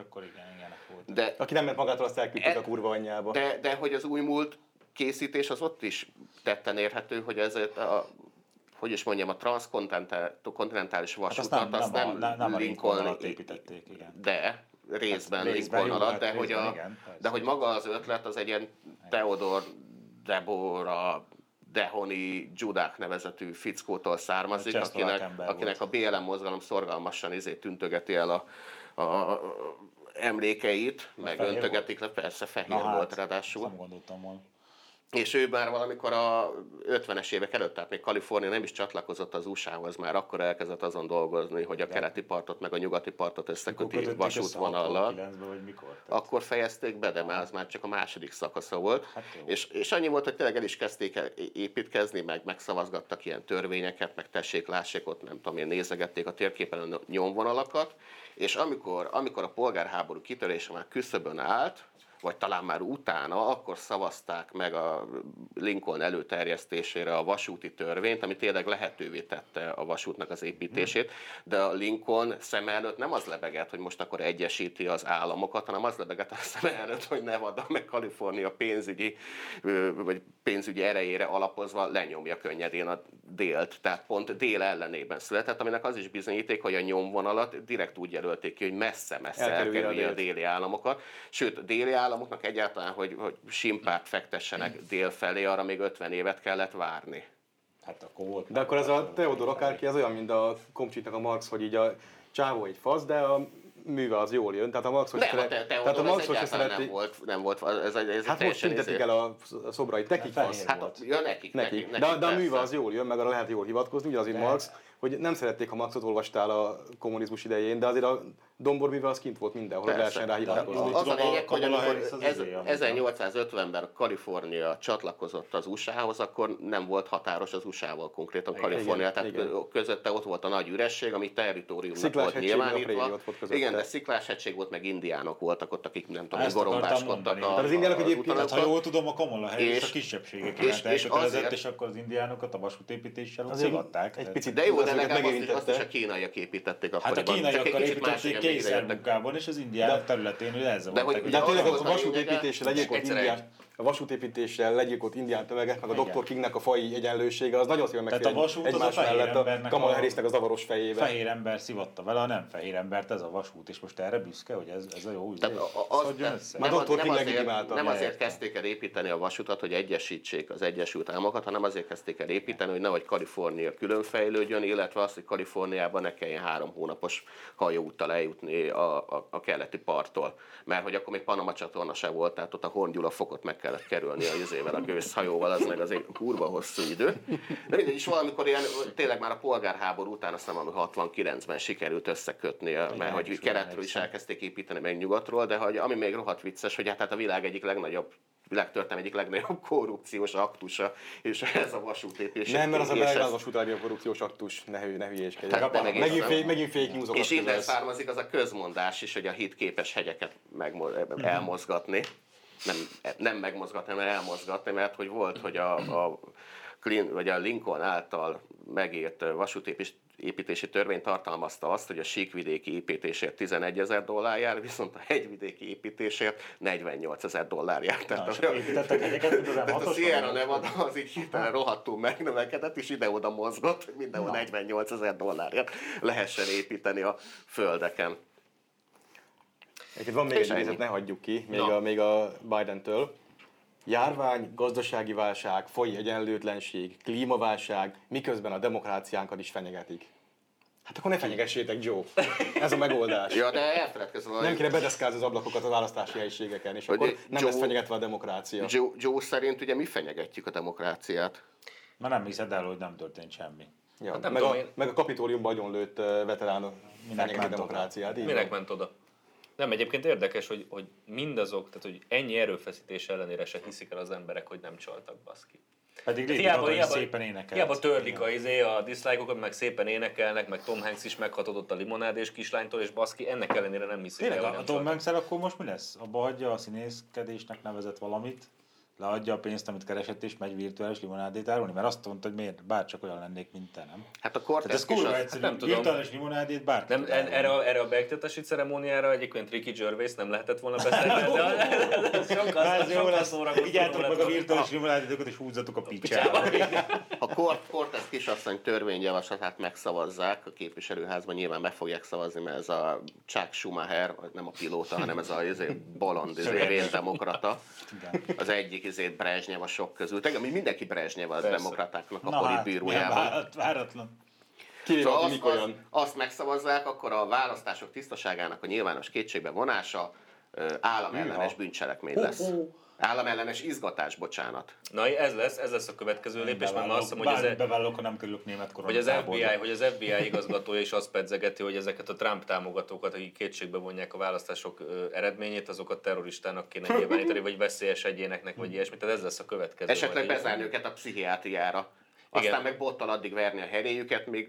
volt. De, Aki nem ment magától, azt elküldték E- a kurva anyjába. de, de hogy az új múlt készítés az ott is tetten érhető, hogy ezért a hogy is mondjam, a transzkontinentális Hát azt vasutat, nem, azt nem, nem, a, nem, nem a Lincoln alatt építették, igen. de részben, Hát hát Lincoln jó, alatt, hát de hogy, részben a, igen, persze. de hogy maga az ötlet az egy ilyen Theodor Deborah Dehoni Judák nevezetű fickótól származik, Csehszlovák akinek, akinek a BLM mozgalom szorgalmasan izé tüntögeti el a, a, a emlékeit, meg fehér öntögetik le, persze fehér Na hát, volt ráadásul. ezt Nem gondoltam volna. És ő már valamikor a 50-es évek előtt, tehát még Kalifornia nem is csatlakozott az USA-hoz, már akkor elkezdett azon dolgozni, hogy a keleti partot meg a nyugati partot összeköti vasútvonallal. össze 69-ben, vagy mikor? Tehát Akkor fejezték be, de már az már csak a második szakasza volt. Hát jó. és, és annyi volt, hogy tényleg el is kezdték építkezni, meg megszavazgattak ilyen törvényeket, meg tessék, lássék ott, nem tudom, én nézegették a térképen a nyomvonalakat, és amikor, amikor a polgárháború kitörése már küszöbön állt, vagy talán már utána, akkor szavazták meg a Lincoln előterjesztésére a vasúti törvényt, ami tényleg lehetővé tette a vasútnak az építését, de a Lincoln szem előtt nem az lebegett, hogy most akkor egyesíti az államokat, hanem az lebegett a szem előtt, hogy Nevada meg Kalifornia pénzügyi, vagy pénzügyi erejére alapozva lenyomja könnyedén a délt, tehát pont dél ellenében született, aminek az is bizonyíték, hogy a nyomvonalat direkt úgy jelölték ki, hogy messze-messze Elkerülje a elkerülje a délt. déli államokat. Sőt, a déli államoknak egyáltalán, hogy, hogy simpát fektessenek dél felé, arra még 50 évet kellett várni. Hát akkor volt. De akkor ez a Theodor akárki, ez olyan, mint a Komcsitnak a Marx, hogy így a csávó egy fasz, de a műve az jól jön. Tehát a Marx, hogy Nem, a szeret- te, tehát a Teodor, Marx, ez szereti, nem volt, nem volt, ez, egy- ez hát most tüntetik izé- el a szobrait, nekik fasz. Hát, volt. ja, nekik, Neki. nekik, De, nekik de a műve az jól jön, meg arra lehet jól hivatkozni, mint De. Marx, hogy nem szerették, ha Marxot olvastál a kommunizmus idején, de azért a Dombor műve az kint volt mindenhol, hogy Persze. lehessen rá hivatkozni. az- Az a lényeg, hogy amikor Harris az ez, izé, amit- 1850-ben Kalifornia csatlakozott az USA-hoz, akkor nem volt határos az USA-val konkrétan Igen, Kalifornia, igen, tehát igen. közötte ott volt a nagy üresség, ami territóriumnak Sziklás volt nyilvánítva. préri ott volt közötte. Igen, de sziklás hegység volt, meg indiánok voltak ott, akik nem tudom, gorombáskodtak a, Tehát az indiánok egyébként- utanokkal. ha jól tudom, a Kamala Harris És- a kisebbségek és- és azért- és akkor az indiánokat a vasútépítéssel ott szivatták. egy Tehát- picit De jó, de legalább azt is, a kínaiak építették Hát a akkoriban. Csak kínaiakkal építették. Kényszermunkában, és az indián területén, hogy ezzel De hogy- de De tényleg a vasútépítéssel lényege- legyilkolt Egyszer indián, a vasútépítéssel legyilkolt indián tömegek, meg a Igen. Dr. Kingnek a fai egyenlősége, az nagyon szépen megfér a vasút az a egymás fehér mellett a embernek Kamala a- Harrisnek a zavaros fejével. Fehér ember szivatta vele, a nem fehér embert, ez a vasút, és most erre büszke, hogy ez, ez a jó ügy. A- a- Ez az, nem, az, nem, azért, nem azért kezdték el építeni a vasutat, hogy egyesítsék az Egyesült Államokat, hanem azért kezdték el építeni, hogy nehogy Kalifornia külön fejlődjön, illetve az, hogy Kaliforniában ne kelljen három hónapos hajóúttal eljutni a, a, a keleti parttól. Mert hogy akkor még Panama csatorna se volt, tehát ott a Horngyula fokot meg kellett kerülni a izével, a gőzhajóval, az meg azért kurva hosszú idő. De mindegy, is valamikor ilyen, tényleg már a polgárháború után, azt hiszem, valami 69-ben sikerült összekötni, mert Igen, hogy is keletről is elkezdték építeni meg nyugatról, de hogy, ami még rohadt vicces, hogy hát, hát a világ egyik legnagyobb világtörténelem egyik legnagyobb korrupciós aktusa, és ez a vasútépítés. Nem, mert az a belga vasút a korrupciós aktus, ne, hülye- ne hülyéskedj. Egészen. Megint, fake, megint fake newsokat és innen származik az a közmondás is, hogy a hit képes hegyeket megmo- elmozgatni. Nem, nem megmozgatni, hanem elmozgatni, mert hogy volt, hogy a, a, Clin- vagy a Lincoln által megírt vasútépítés építési törvény tartalmazta azt, hogy a síkvidéki építésért 11 ezer dollár jár, viszont a hegyvidéki építésért 48 ezer dollár jár. Tehát, Na, a- építettek egyeket, mint az tehát a M6-os, Sierra? Nevada az így hirtelen rohadtul megnövekedett, és ide-oda mozgott, mindenhol Na. 48 ezer dollárért lehessen építeni a földeken. Egyébként van még És egy idézet, ne hagyjuk ki, még, Na. a, még a Biden-től. Járvány, gazdasági válság, faji egyenlőtlenség, klímaválság, miközben a demokráciánkat is fenyegetik. Hát akkor ne fenyegessétek, Joe. Ez a megoldás. Ja, de elfeledkezve, Nem kéne bedeszkázni az ablakokat a választási helyiségeken, és Hogy akkor nem Joe- lesz fenyegetve a demokrácia. Joe, Joe szerint ugye mi fenyegetjük a demokráciát? Már nem hiszed el, hogy nem történt semmi. Ja, Hát nem meg, tudom a, én. meg a kapitóliumban agyonlőtt uh, veterán fenyegeti demokráciát. így Minek ment oda? Nem, egyébként érdekes, hogy, hogy mindazok, tehát hogy ennyi erőfeszítés ellenére se hiszik el az emberek, hogy nem csaltak baszki. Pedig Lady Gaga is szépen énekelt. hiába törlik a, izé, a diszlájkokat, meg szépen énekelnek, meg Tom Hanks is meghatodott a limonádés kislánytól, és baszki, ennek ellenére nem hiszik Tényleg, el, a Tom hanks akkor most mi lesz? Abba hagyja a színészkedésnek nevezett valamit, leadja a pénzt, amit keresett, és megy virtuális limonádét árulni? Mert azt mondta, hogy miért, bárcsak olyan lennék, mint te, nem? Hát a Cortez ez kurva az, egyszerű, nem tudom. virtuális limonádét bárki Nem, en- erre, a, erre a beiktatási ceremóniára egyébként Ricky Gervais nem lehetett volna beszélni, de ez sokkal, Na, ez jó sokkal lesz. Vigyázzatok meg a virtuális limonádétokat, és húzzatok a picsába. a Cort- Cortez kisasszony törvényjavaslatát megszavazzák, a képviselőházban nyilván meg fogják szavazni, mert ez a Chuck Schumacher, nem a pilóta, hanem ez a bolond, Szöveges. véndemokrata. Igen. Az egyik izét Brezsnyev a sok közül. Tegnap mindenki Brezsnyev az Persze. demokratáknak a Na hát, politbírójában. várat- váratlan. Kivéve, Szóval azt, azt, azt megszavazzák, akkor a választások tisztaságának a nyilvános kétségbe vonása államellenes bűncselekmény lesz. Államellenes izgatás, bocsánat. Na, ez lesz, ez lesz a következő lépés, mert már azt hiszem, hogy ez, bevallok, ha nem kerülök német hogy az. FBI, hogy az FBI igazgatója is azt pedzegeti, hogy ezeket a Trump támogatókat, akik kétségbe vonják a választások eredményét, azokat terroristának kéne nyilvánítani, vagy veszélyes egyéneknek, vagy ilyesmi. Tehát ez lesz a következő. Esetleg bezárni őket a pszichiátriára. Aztán Igen. meg bottal addig verni a heréjüket, még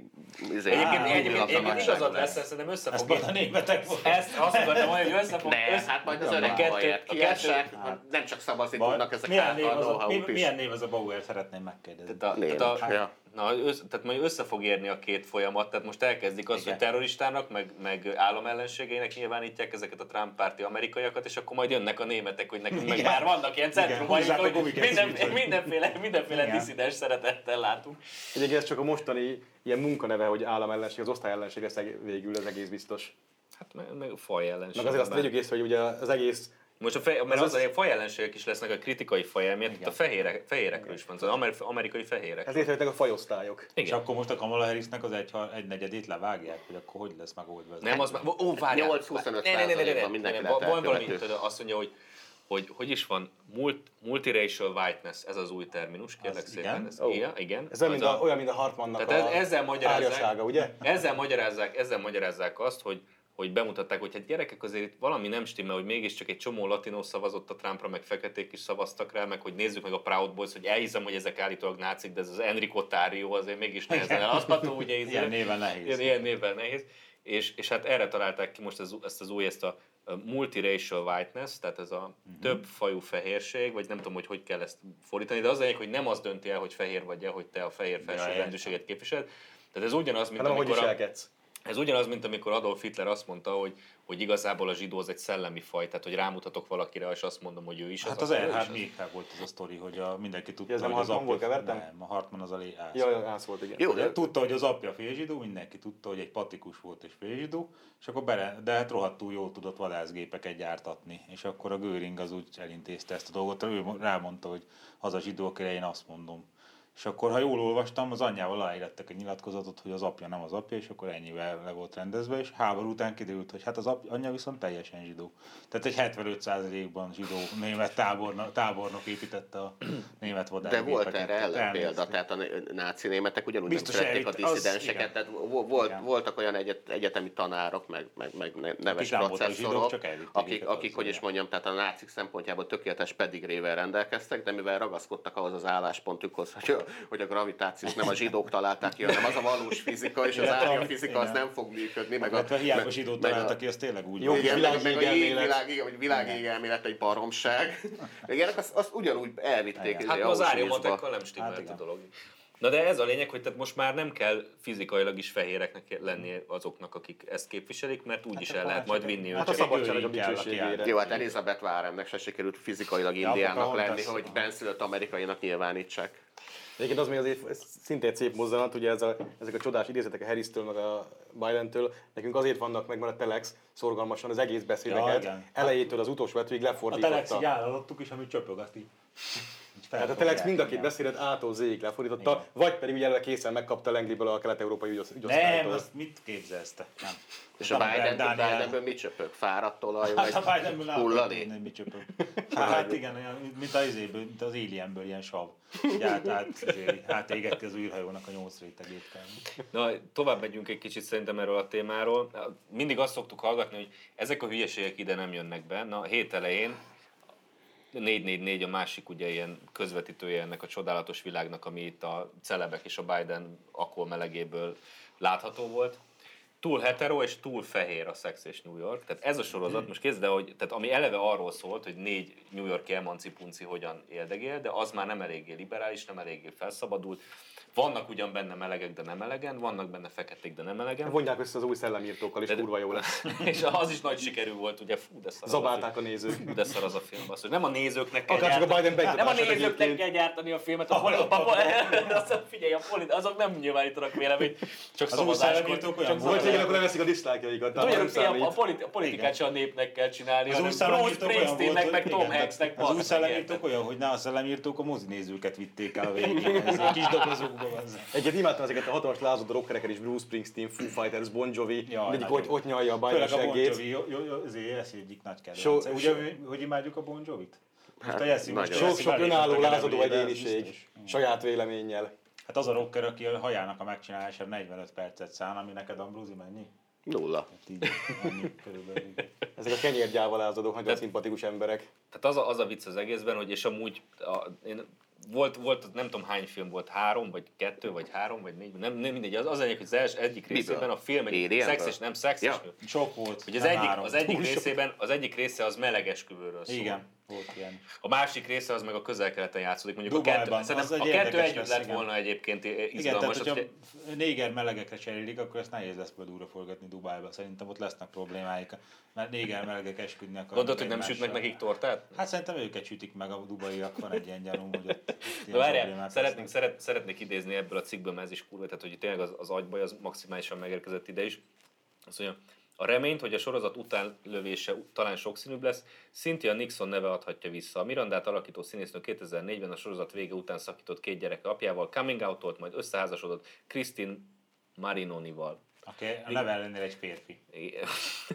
izé, Egyébként, Á, egyébként, pillanatban egyébként válság igazad lesz, ezt szerintem össze Ezt a németek volt. Ezt azt akartam mondani, hogy össze fog... Ne, össze- hát majd az öreg Bauert kettő- hát nem csak szavazni tudnak ezek milyen név, a az a, mi, know-how-t is. milyen név az a Bauer, szeretném megkérdezni. Tehát a, tehát a. na, össze, tehát majd össze fog érni a két folyamat, tehát most elkezdik azt, Igen. hogy terroristának, meg, meg államellenségeinek nyilvánítják ezeket a Trump párti amerikaiakat, és akkor majd jönnek a németek, hogy nekünk meg már vannak ilyen centrumaik, a hogy minden, mindenféle, mindenféle Igen. diszidens szeretettel látunk. Egyébként ez csak a mostani ilyen munkaneve, hogy államellenség, az osztályellenség lesz végül, ez egész biztos. Hát meg, meg faj ellenség. Meg azért azt vegyük észre, hogy ugye az egész Most a fej, mert Az az, az- az, a fajellenségek is lesznek a kritikai fajelmiért, itt a fehérek, fehérekről is van, az amer, amerikai fehérek. ezért jöttek a fajosztályok. És Igen. akkor most a Kamala Harrisnek az egy, egy negyedét levágják, hogy akkor hogy lesz megoldva ez? Nem, az már... Ó, várjál. 8-25 Ne, ne, ne, ne, ne, ne, ne, van valami, azt mondja, hogy hogy, hogy is van, Mult, multiracial whiteness, ez az új terminus, kérlek Az szépen. igen? Ez, Ó. igen, igen. Ez olyan, mint a, olyan, mint a Hartmannnak Tehát a ez- ezzel magyarázzák- ugye? Ezzel magyarázzák, ezzel magyarázzák azt, hogy hogy bemutatták, hogy hát gyerekek azért itt valami nem stimmel, hogy mégiscsak egy csomó latinó szavazott a Trumpra, meg feketék is szavaztak rá, meg hogy nézzük meg a Proud Boys, hogy elhiszem, hogy ezek állítólag nácik, de ez az Enrico Tario azért mégis nehezen eladható, ugye így- Ilyen néven nehéz. Ilyen, ilyen névvel nehéz. És, és hát erre találták ki most ez, ezt az új, ezt a multiracial whiteness, tehát ez a Mhm. több fajú fehérség, vagy nem tudom, hogy hogy kell ezt fordítani, de az lényeg, hogy nem az dönti el, hogy fehér vagy-e, hogy te a fehér értem. felsőbbrendűséget képviseled, Tehát ez ugyanaz, mint Hanem hogy amikor a, viselkedsz. Ez ugyanaz, mint amikor Adolf Hitler azt mondta, hogy, hogy igazából a zsidó az egy szellemi faj, tehát hogy rámutatok valakire, és azt mondom, hogy ő is Hát az, az az. Méhák volt az a sztori, hogy a, mindenki tudta, Ez hogy az apja... kevertem? Nem, a Hartmann az a lé... ász. Ja, ja, ász volt, igen. Jó, De tudta, hogy az apja félzsidó, mindenki tudta, hogy egy patikus volt és félzsidó, és akkor bele, de hát rohadtul jól tudott vadászgépeket gyártatni. És akkor a Göring az úgy elintézte ezt a dolgot, ő rámondta, hogy az a zsidó, akire én azt mondom. És akkor, ha jól olvastam, az anyjával aláírattak egy nyilatkozatot, hogy az apja nem az apja, és akkor ennyivel le volt rendezve, és háború után kiderült, hogy hát az apja, anyja viszont teljesen zsidó. Tehát egy 75%-ban zsidó német tábornok, tábornok építette a német De vadászgépeket. volt erre Tehát ellenpélda, tehát a náci németek ugyanúgy Biztos nem szerették a elit- az- tehát vo- volt, Igen. voltak olyan egyet, egyetemi tanárok, meg, meg, meg ne- neves processzorok, akik, akik hogy is mondjam, tehát a nácik szempontjából tökéletes pedigrével rendelkeztek, de mivel ragaszkodtak ahhoz az álláspontjukhoz, hogy, hogy a gravitációt nem a zsidók találták ki, hanem az a valós fizika, és az árnyafizika az nem fog működni, meg a, hiába zsidót meg a- találta ki, az tényleg úgy Jó, igen, meg, meg a világégelmélet. jégvilág, igen, vagy világégelmélet egy baromság. Igen, azt, azt ugyanúgy elvitték Igen. Hát az Auschwitzba. árnyomatekkal nem stimmelt Hát a dolog. Na de ez a lényeg, hogy tehát most már nem kell fizikailag is fehéreknek lenni azoknak, akik ezt képviselik, mert úgy is el lehet majd vinni Hát a őket. szabadság a dicsőségére. Jó, hát Elizabeth Warrennek se sikerült fizikailag indiának lenni, hogy benszülött amerikainak nyilvánítsák. Egyébként az még azért szintén egy szép mozzanat, ugye ez a, ezek a csodás idézetek a Harris-től, meg a Biden-től, nekünk azért vannak meg, mert a Telex szorgalmasan az egész Ja, beszédeket, igen. elejétől az utolsó betűig A telexig lefordította. állítottuk is, amit csöpög, azt így. Így Tehát a Telex mind a két beszédet ától zéig lefordította, Igen. vagy pedig ugye készen megkapta Lengliből a kelet-európai ügyosz- Nem, ügyosztálytól. azt mit képzelsz te? Nem. És a Nem, Biden. Bidenből mit csöpög? Fáradt olaj, Hát vagy a Bidenből nem hullani? tudni, mit csöpög. Hát igen, olyan, mint az izéből, mint az Alienből ilyen sav. Át, át, izé, átégeti az űrhajónak a nyolc rétegét. Na, tovább megyünk egy kicsit szerintem erről a témáról. Mindig azt szoktuk hallgatni, hogy ezek a hülyeségek ide nem jönnek be. Na, a hét elején 444 a másik ugye ilyen közvetítője ennek a csodálatos világnak, ami itt a celebek és a Biden akkor melegéből látható volt. Túl hetero és túl fehér a Sex és New York. Tehát ez a sorozat, most kezd, de hogy, tehát ami eleve arról szólt, hogy négy New Yorki emancipunci hogyan éldegél, de az már nem eléggé liberális, nem eléggé felszabadult. Vannak ugyan benne melegek, de nem elegen, vannak benne feketék, de nem elegen. Vonják össze az új szellemírtókkal, és De- kurva jó lesz. és az is nagy sikerű volt, ugye, fú, de szar az a Zabálták a nézők. Fú, de szar az a film, basszus. Nem a nézőknek kell Akár csak a gyártani- Biden Nem a nézőknek egyébként. kell gyártani a filmet, a poli, a, a, azok, figyelj, a poli, azok nem nyilvánítanak véleményt, csak Az szavazáskor. Csak hogy igen, akkor leveszik a diszlájkjaikat. ilyen, a, politi- a politikát sem a népnek kell csinálni, Az hanem Bruce Springsteennek, meg Tom Hanksnek. Az új szellemírtók olyan, hogy ne a szellemírtók a mozinézőket vitték el a végén. Ez egy kis dobozokban van. Egyet imádtam ezeket a hatalmas lázadó rockereket is, Bruce Springsteen, Foo Fighters, Bon Jovi, nagyon. ott, ott nyalja a Biden Főleg a Bon. Jovi, ezért ez egyik nagy kedvence. Ugye, hogy imádjuk a Bon Jovit? Hát, a Jesse most nagyon. a Sok, Jesse sok belépett önálló lázadó egyéniség, saját véleménnyel. Hát az a rocker, aki a hajának a megcsinálására 45 percet szán, ami neked Ambrózi mennyi? Nulla. Hát így, annyi körülbelül. Ezek a kenyérgyával lázadók, nagyon szimpatikus emberek. Tehát az a, az a vicc az egészben, hogy és amúgy a, én, volt, volt, nem tudom hány film volt, három, vagy kettő, vagy három, vagy négy, nem, nem mindegy, az, az egyik, hogy az els, egyik részében a film egy szexes, nem szexes, Ja. Sok volt. hogy az egyik, az egyik részében, az egyik része az melegesküvőről szól. Igen, volt ilyen. A másik része az meg a közel-keleten játszódik. Mondjuk a Dubajban, kettő, szerintem az a kettő együtt lett igen. volna egyébként Igen, izgalmas. tehát hogy- hogyha néger melegekre cserélik, akkor ezt nehéz lesz például forgatni Dubájba. Szerintem ott lesznek problémáik, mert néger melegek esküdni akarnak Gondolod, hogy nem sütnek nekik tortát? Hát szerintem őket sütik meg a dubaiak, van egy ilyen gyanúm, hogy ott, várjál, szeretnék, szeret, szeretnék idézni ebből a cikkből, mert ez is kurva, tehát hogy tényleg az, az agybaj az maximálisan megérkezett ide is. Azt mondja, a reményt, hogy a sorozat után lövése talán sokszínűbb lesz, Cynthia Nixon neve adhatja vissza. A Mirandát alakító színésznő 2004-ben a sorozat vége után szakított két gyereke apjával, coming out majd összeházasodott Christine Marinonival. Aki a neve ellenére egy férfi.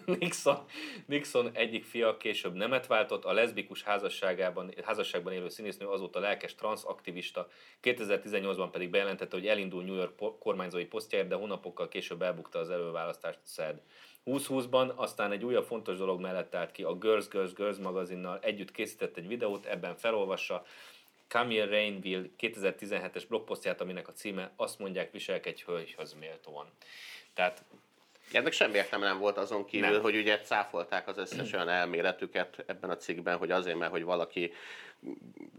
Nixon, Nixon egyik fia később nemet váltott, a leszbikus házasságában, házasságban élő színésznő azóta lelkes transzaktivista, 2018-ban pedig bejelentette, hogy elindul New York kormányzói posztjáért, de hónapokkal később elbukta az előválasztást SZED. 2020-ban aztán egy újabb fontos dolog mellett állt ki, a Girls Girls Girls magazinnal együtt készített egy videót, ebben felolvassa Camille Rainville 2017-es blogposztját, aminek a címe azt mondják, viselkedj hölgyhöz méltóan. Tehát Ennek semmi értelme nem volt azon kívül, Nem. hogy ugye cáfolták az összes olyan elméletüket ebben a cikkben, hogy azért, mert hogy valaki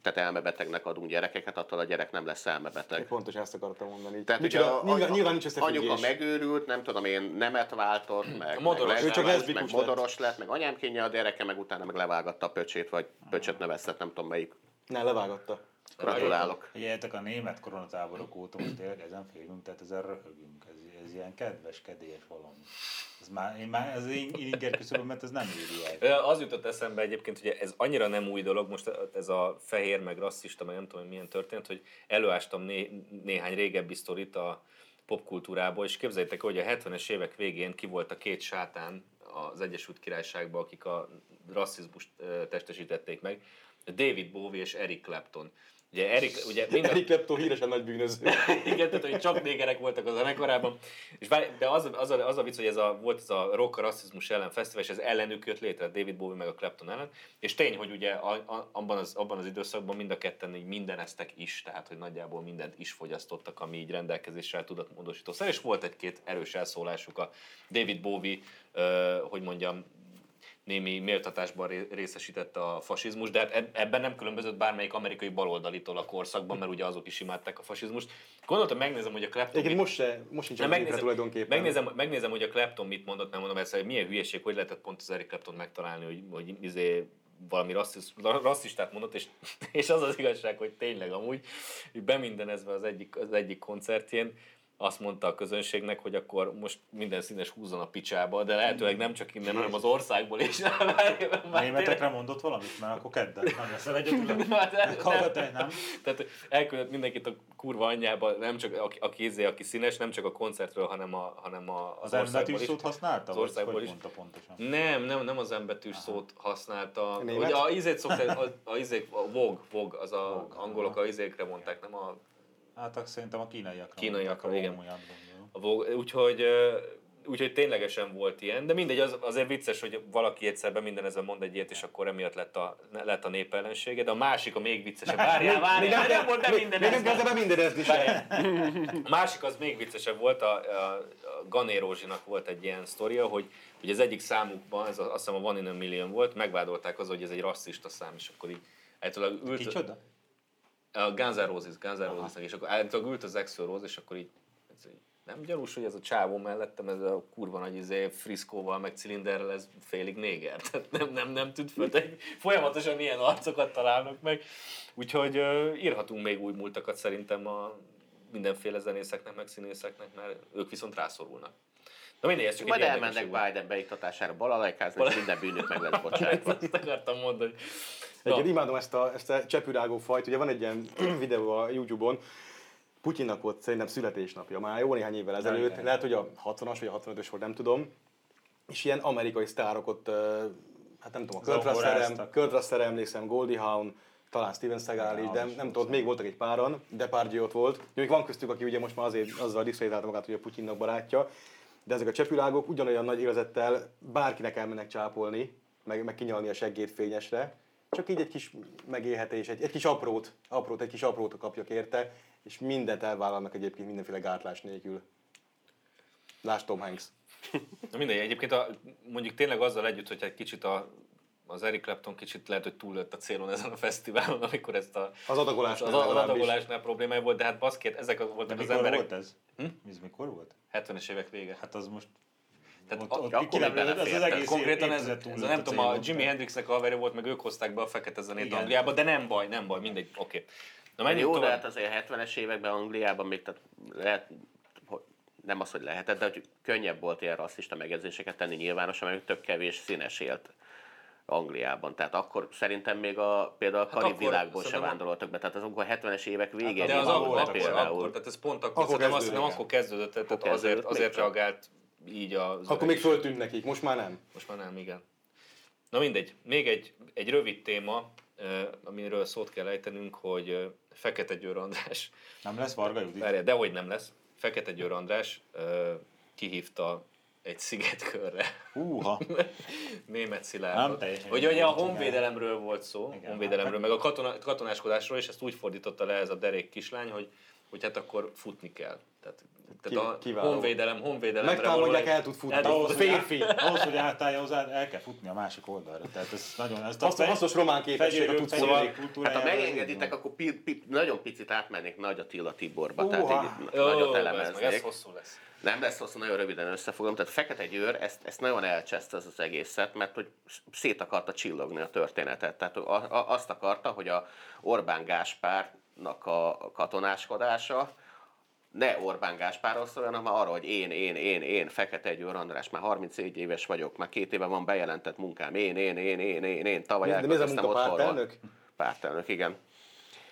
tehát elmebetegnek adunk gyerekeket, attól a gyerek nem lesz elmebeteg. Pontos ezt akartam mondani. Tehát Micsoda, ugye a, nyilván, a, nyilván nincs összefüggés. anyuka megőrült, nem tudom én, nemet váltott, meg, modoros. meg, Ő csak meg lett. modoros lett, meg anyám kénye a gyereke, meg utána meg levágatta a pöcsét, vagy pöcsöt neveztet, nem tudom melyik. Ne, levágatta. Gratulálok. Figyeljetek, a német koronatáborok óta most tényleg ezen félünk, tehát ezen röhögünk. Ez, ez ilyen kedves, kedélyes valami. Ez már, én már, ez én, én inger mert ez nem éri el. Az jutott eszembe egyébként, hogy ez annyira nem új dolog, most ez a fehér, meg rasszista, meg nem tudom, hogy milyen történt, hogy előástam né- néhány régebbi sztorit a popkultúrából, és képzeljétek, hogy a 70-es évek végén ki volt a két sátán az Egyesült Királyságban, akik a rasszizmust testesítették meg, David Bowie és Eric Clapton. Ugye Eric, ugye mind a, Eric Clapton híresen nagy bűnöző. igen, tehát hogy csak négerek voltak a zenekarában. És várj, de az, az, a, az a vicc, hogy ez a, volt ez a rock rasszizmus ellen fesztivál, és ez ellenük jött létre, David Bowie meg a Clapton ellen. És tény, hogy ugye a, a, abban, az, abban az időszakban mind a ketten így mindeneztek is, tehát hogy nagyjából mindent is fogyasztottak, ami így rendelkezésre tudott módosítószer, és volt egy-két erős elszólásuk a David Bowie, ö, hogy mondjam, némi méltatásban ré- részesítette a fasizmus, de hát eb- ebben nem különbözött bármelyik amerikai baloldalitól a korszakban, mert ugye azok is imádták a fasizmust. Gondoltam, megnézem, hogy a Clapton Egyébként mit- most, se, most nincs megnézem, tulajdonképpen. megnézem, megnézem, hogy a Clapton mit mondott, nem mondom ezt, hogy milyen hülyeség, hogy lehetett pont az Eric Clapton megtalálni, hogy, hogy izé, valami rasszis, rasszistát mondott, és, és az az igazság, hogy tényleg amúgy, hogy bemindenezve az egyik, az egyik koncertjén, azt mondta a közönségnek, hogy akkor most minden színes húzzon a picsába, de lehetőleg nem csak innen, hanem az országból is. A németekre mondott valamit, mert akkor kedden nem leszel egyetlen. Hát, nem. Tehát elküldött mindenkit a kurva anyjába, nem csak aki, aki, izé, aki színes, nem csak a koncertről, hanem, a, hanem a, Az az, országból is. szót használta? Az országból is. mondta pontosan? Nem, nem, nem az embetűs szót használta. Német? Ugye a izét szokták, a, a, izék, a vog, vog, az a Vog, angolok a izékre mondták, nem a, Hát akkor szerintem a kínaiakra. Kínaiakra, igen. komolyan a úgyhogy, úgyhogy ténylegesen volt ilyen, de mindegy, az, azért vicces, hogy valaki egyszer be minden ezen mond egy ilyet, és akkor emiatt lett a, lett a nép ellensége, de a másik a még viccesebb. Várjál, várjál, nem volt minden Még nem kezdve be mindenezni se. A másik az még viccesebb volt, a, a, a Gané Rózsinak volt egy ilyen sztoria, hogy, hogy az egyik számukban, ez a, azt hiszem a One in a Million volt, megvádolták az, hogy ez egy rasszista szám, és akkor így általában ült, Kicsoda? A Guns N' Roses, Guns N' Rosesnek, és akkor általában ült az Axl Rose, és akkor így, így nem gyanús, hogy ez a csávó mellettem, ez a kurva nagy izé, friszkóval, meg cilinderrel, ez félig néger. Tehát nem, nem, nem tűnt föl, de folyamatosan ilyen arcokat találnak meg. Úgyhogy uh, írhatunk még új múltakat szerintem a mindenféle zenészeknek, meg színészeknek, mert ők viszont rászorulnak. Na mindegy, ez csak Majd elmennek. Biden beiktatására balalajkázni, és minden bűnük meg lesz bocsátva. Ezt akartam mondani. Na. imádom ezt a, ezt a csepürágó fajt. Ugye van egy ilyen videó a Youtube-on, Putyinnak volt szerintem születésnapja, már jó néhány évvel ezelőtt, igen. lehet, hogy a 60-as vagy a 65-ös volt, nem tudom. És ilyen amerikai sztárok ott, hát nem tudom, a Kurt Zongoráztak. Kurt Russell emlékszem, Goldie Hawn, talán Steven Seagal is, de nem tudom, ott még voltak egy páran, Depardieu ott volt. Még van köztük, aki ugye most már azért azzal diszkreditálta magát, hogy a Putyinnak barátja. De ezek a csepürágok ugyanolyan nagy élvezettel bárkinek elmennek csápolni, meg, meg kinyalni a seggét fényesre, csak így egy kis megélhetés, egy, egy kis aprót, aprót, egy kis aprót kapjak érte, és mindent elvállalnak egyébként mindenféle gátlás nélkül. Lásd Tom Hanks. Na mindegy, egyébként a, mondjuk tényleg azzal együtt, hogy egy kicsit a, az Eric Clapton kicsit lehet, hogy túllőtt a célon ezen a fesztiválon, amikor ezt a, Az adagolás az, az adagolásnál problémája volt, de hát baszkét, ezek az De voltak az emberek volt ez? Hm? Ez mikor volt? 70-es évek vége. Hát az most... Tehát ott, a- ott akkor ki nem még az az belefért. Tehát egész konkrétan ez, ez nem tudom, a. Jimi Hendrixnek a haverja volt, meg ő hozták be a fekete zenét. Angliába, de nem baj, nem baj, mindegy, oké. Na menjünk Jó, de tovább. hát azért 70-es években Angliában még tehát lehet, nem az, hogy lehetett, de hogy könnyebb volt ilyen rasszista megjegyzéseket tenni nyilvánosan, mert tök kevés színes élt Angliában. Tehát akkor szerintem még a, például a Hát karib akkor világból se szerintem vándoroltak be. Tehát azokban a 70-es évek végén de az akkor, akkor, akkor, tehát ez pont akkor, Akkor akkor, azt nem akkor kezdődött, tehát Akkor azért, kezdődött azért reagált így az Akkor még föltűnt nekik, most már nem. Most már nem, igen. Na mindegy, még egy, egy rövid téma, amiről szót kell ejtenünk, hogy Fekete Győr András, Nem lesz Varga Judit? várjál, dehogy nem lesz, Fekete Győr András kihívta egy szigetkörre Húha! német Nem Szilárdot. teljesen Hogy ugye a honvédelemről volt szó, Igen. honvédelemről, meg a katona, katonáskodásról, és ezt úgy fordította le ez a derék kislány, hogy hogy hát akkor futni kell. Tehát, Ki- tehát a kiváló. honvédelem, honvédelemre Megtámadják, el tud futni. El tud Ahhoz, Férfi. ahhoz, hogy átállja hozzá, el kell futni a másik oldalra. Tehát ez nagyon... Ezt Hasznos, hasznos román képességet tudsz fegyverő szóval. Hát ha ez megengeditek, akkor pi, pi, nagyon picit átmennék Nagy Attila Tiborba, Uha. tehát így Jó, nagyot ez meg, ez elemeznék. hosszú lesz. Nem lesz hosszú, nagyon röviden összefogom. Tehát Fekete Győr ezt, ezt nagyon elcseszte ez az egészet, mert hogy szét akarta csillogni a történetet. Tehát a, a, azt akarta, hogy a Orbán Gáspárnak a katonáskodása ne Orbán Gáspárról szóljon, hanem arra, hogy én, én, én, én, Fekete Győr András, már 34 éves vagyok, már két éve van bejelentett munkám, én, én, én, én, én, én, tavaly munka, otthonról. pártelnök? Pártelnök, igen.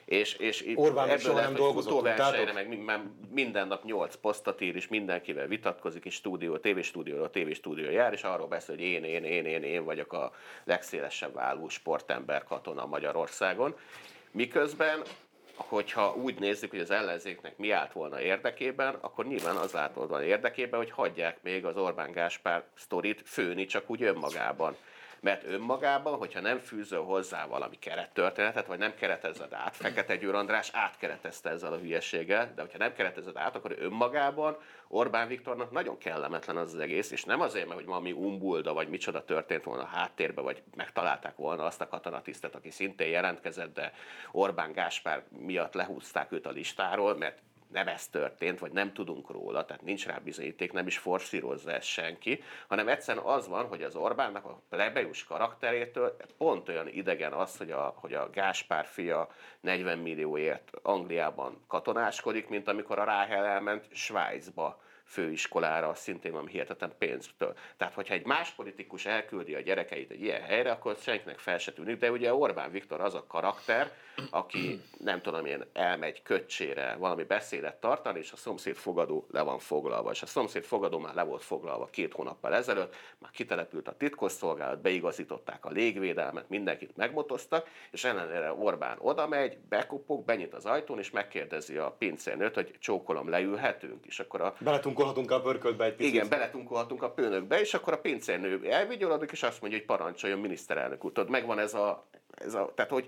És, és Orbán ebből soha nem dolgozott, tudtátok? meg minden nap 8 posztot ír, és mindenkivel vitatkozik, és stúdió, tévéstúdióról tévéstúdió jár, és arról beszél, hogy én, én, én, én, én vagyok a legszélesebb álló sportember katona Magyarországon. Miközben hogyha úgy nézzük, hogy az ellenzéknek mi állt volna érdekében, akkor nyilván az állt volna érdekében, hogy hagyják még az Orbán Gáspár sztorit főni csak úgy önmagában. Mert önmagában, hogyha nem fűzöl hozzá valami kerettörténetet, vagy nem keretezed át, Fekete Győr András átkeretezte ezzel a hülyeséggel, de hogyha nem keretezed át, akkor önmagában Orbán Viktornak nagyon kellemetlen az, az egész, és nem azért, mert hogy valami umbulda, vagy micsoda történt volna a háttérbe, vagy megtalálták volna azt a katonatisztet, aki szintén jelentkezett, de Orbán Gáspár miatt lehúzták őt a listáról, mert nem ez történt, vagy nem tudunk róla, tehát nincs rá bizonyíték, nem is forszírozza ezt senki, hanem egyszerűen az van, hogy az Orbánnak a plebejus karakterétől pont olyan idegen az, hogy a, hogy a Gáspár fia 40 millióért Angliában katonáskodik, mint amikor a Ráhel elment Svájcba főiskolára, szintén valami hihetetlen pénztől. Tehát, hogyha egy más politikus elküldi a gyerekeit egy ilyen helyre, akkor senkinek fel se tűnik, de ugye Orbán Viktor az a karakter, aki nem tudom én, elmegy köcsére valami beszédet tartani, és a szomszéd fogadó le van foglalva. És a szomszéd fogadó már le volt foglalva két hónappal ezelőtt, már kitelepült a titkosszolgálat, beigazították a légvédelmet, mindenkit megmotoztak, és ellenére Orbán oda megy, bekopog, benyit az ajtón, és megkérdezi a pincérnőt, hogy csókolom, leülhetünk, és akkor a Beletunkolhatunk a pörköltbe egy picit. igen, beletunkolhatunk a pőnökbe, és akkor a pincérnő elvigyolodik, és azt mondja, hogy parancsoljon miniszterelnök úr. Tudod, megvan ez a, ez a tehát hogy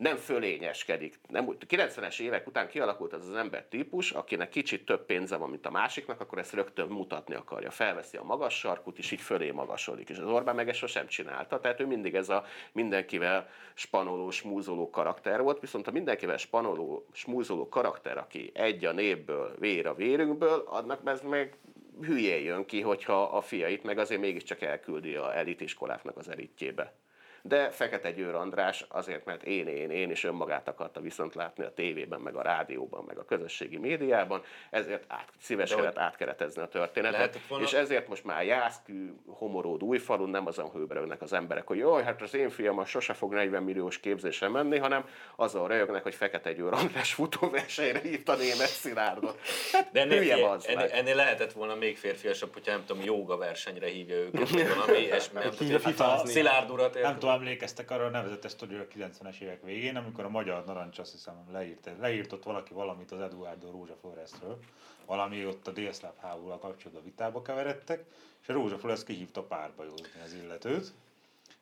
nem fölényeskedik. Nem, úgy- 90-es évek után kialakult az az ember típus, akinek kicsit több pénze van, mint a másiknak, akkor ezt rögtön mutatni akarja. Felveszi a magas sarkut, és így fölé magasodik. És az Orbán meg ezt sosem csinálta, tehát ő mindig ez a mindenkivel spanoló, smúzoló karakter volt, viszont a mindenkivel spanoló, smúzoló karakter, aki egy a népből, vér a vérünkből, annak ez meg hülyén jön ki, hogyha a fiait meg azért mégiscsak elküldi a elitiskoláknak az elitjébe. De Fekete Győr András azért, mert én, én, én is önmagát akarta viszont látni a tévében, meg a rádióban, meg a közösségi médiában, ezért át, szíveskedett De átkeretezni a történetet. Volna- És ezért most már Jászkű, Homoród, Újfalun nem azon hőberögnek az emberek, hogy jaj, hát az én fiam az sose fog 40 milliós képzésre menni, hanem azon röhögnek, hogy Fekete Győr András futóversenyre hívta német Szilárdot. Hát De ennél, hülye ennél, bazd ennél, meg. ennél, lehetett volna még férfiasabb, hogyha nem tudom, jóga versenyre hívja őket, vagy valami ilyesmi. Nem tudom, fifázni. Szilárd urat, Nem érted? Tudom, emlékeztek arra a nevezetes sztoriról a 90-es évek végén, amikor a Magyar Narancs azt hiszem leírt, leírt ott valaki valamit az Eduardo Rózsa Floreszről, valami ott a délszláv háborúval kapcsolatban vitába keveredtek, és a Rózsa Floresz kihívta párbajozni az illetőt,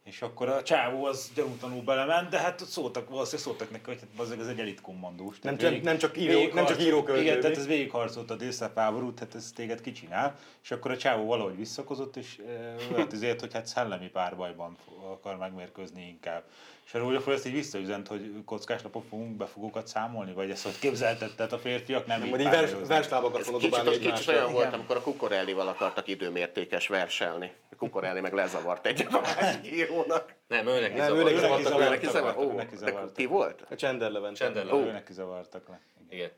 és akkor a csávó az gyanútlanul belement, de hát ott szóltak, valószínűleg szóltak neki, hogy hát az egy elit kommandós. Nem Tehát csak- nem csak író- nem csak író-költő, Igen, mi? tehát ez végigharcolt a délszláv háborút, hát ez téged kicsinál, és akkor a csávó valahogy visszakozott, és e, azért, hogy hát szellemi párbajban akar megmérkőzni inkább. És a Rózsa ezt így visszaüzent, hogy kockás lapok fogunk befogókat számolni, vagy ezt hogy képzelted, tehát a férfiak nem így Majd így vers, verslábakat fogod kicsit, dobálni kicsit egymásra. olyan volt, amikor a Kukorellival akartak időmértékes verselni. A Kukorelli meg lezavart egyet a másik írónak. Nem, őnek Nem, nem, őnek őnek Ő neki zavartak le. Neki zavar? zavartak, Ó, neki de zavartak. ki volt? A Csender Levente. neki zavartak le. Igen.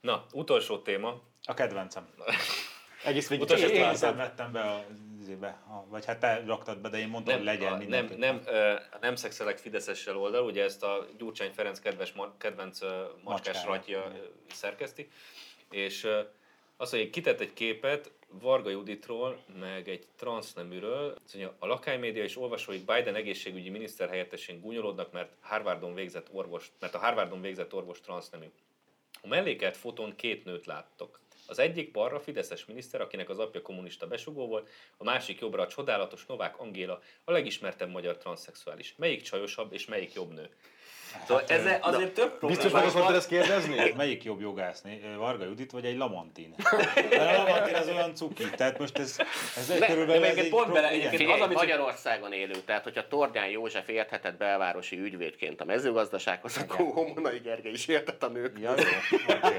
Na, utolsó téma. A kedvencem. Egész végig Utasított Én, szenvedtem be a, izébe, vagy hát te raktad be, de én mondtam, hogy legyen a, nem, nem, ö, nem szexelek Fideszessel oldal, ugye ezt a Gyurcsány Ferenc kedves, kedvenc macskás ratja szerkeszti, és ö, azt mondja, kitett egy képet Varga Juditról, meg egy transzneműről. Azt mondja, a lakánymédia és olvasóik Biden egészségügyi miniszter helyettesén gúnyolódnak, mert Harvardon végzett orvos, mert a Harvardon végzett orvos transznemű. A mellékelt fotón két nőt láttok. Az egyik balra Fideszes miniszter, akinek az apja kommunista besugó volt, a másik jobbra a csodálatos Novák Angéla, a legismertebb magyar transzexuális. Melyik csajosabb és melyik jobb nő? Szóval ezzel azért több probléma Biztos meg akartad ezt kérdezni? Melyik jobb jogászni? Varga Judit vagy egy Lamantin? Mert a Lamantin az olyan cuki, tehát most ez, ez egy Ne, körülbelül... ez egy pont bele- egyébként Figyelj, az, amit- Magyarországon élő, tehát hogyha Tordján József érthetett belvárosi ügyvédként a mezőgazdasághoz, akkor Homonai Gergely is értett a nők. Ja, jó, oké.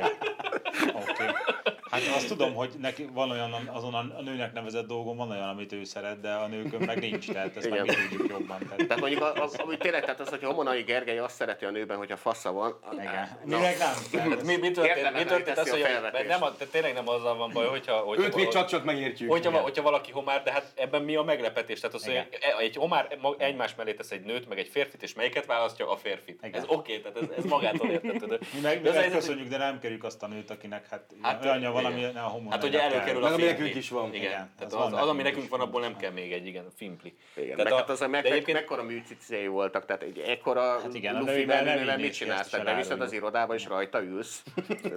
Hát azt tudom, hogy neki van olyan, azon a nőnek nevezett dolgon van olyan, amit ő szeret, de a nőkön meg nincs, tehát ezt meg mi Igen. tudjuk jobban. Tehát, Tehát mondjuk, a, a, ami tényleg, tehát az, hogy Homonai Gergely azt szereti a nőben, hogyha fasza van. igen. Mi meg nem. Tehát Hát mi, mi történt, mi hogy történt az, a hogy felvetést. nem, a- tényleg nem azzal van baj, hogyha, hogyha, Őt még csak-csak megértjük. hogyha, Igen. hogyha valaki homár, de hát ebben mi a meglepetés? Tehát az, hogy Igen. egy homár egymás mellé tesz egy nőt, meg egy férfit, és melyiket választja? A férfit. Igen. Ez oké, tehát ez, ez magától értetődő. mi meg, mi De az meg köszönjük, de nem kerüljük azt a nőt, akinek hát, Hát, olyanja van, igen. ami ne a homon Hát ugye előkerül a Meg ami nekünk is van. Igen, Igen, tehát az az, van az, ami nekünk van, abból nem kell még egy, igen, a fimpli. Igen, Tehát meg hát az a meg, egyébként- mekkora műcicéi voltak, tehát egy ekkora Hát igen, a lufi menővel mit csinálsz? Tehát beviszed az irodába és rajta ülsz.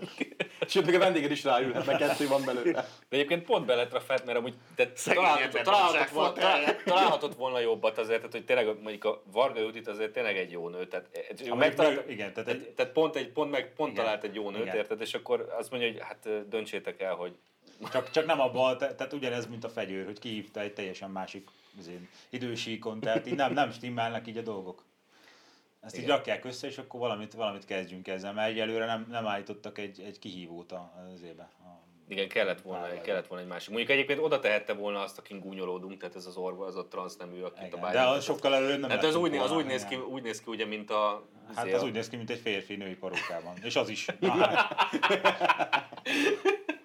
Sőt, még a vendéged is ráülhet, meg kettő van belőle. De egyébként pont beletrafált, mert amúgy találhatott, volna, jobbat azért, tehát hogy tényleg mondjuk a Varga Judit azért tényleg egy jó nő. Tehát, ő mondjuk megtalált, igen, tehát pont, egy, pont, meg, pont talált egy jó nőt, érted? És akkor azt mondja, hogy hát ö, döntsétek el, hogy Csak, csak nem abban, te- tehát ugyanez, mint a fegyőr, hogy kihívta egy teljesen másik izén, idősíkon, tehát így nem, nem stimmelnek így a dolgok. Ezt így Igen. rakják össze, és akkor valamit, valamit kezdjünk ezzel, mert egyelőre nem, nem állítottak egy, egy kihívót a- az ébe. A, igen, kellett volna, Vállalja. kellett volna egy másik. Mondjuk egyébként oda tehette volna azt, akin gúnyolódunk, tehát ez az orva, az a transznemű, akit a igen. Biden. De az sokkal előbb nem Hát az úgy, az úgy, néz ki, úgy néz ki, ugye, mint a... Hát izé, az a- úgy néz ki, mint egy férfi női parókában. És az is.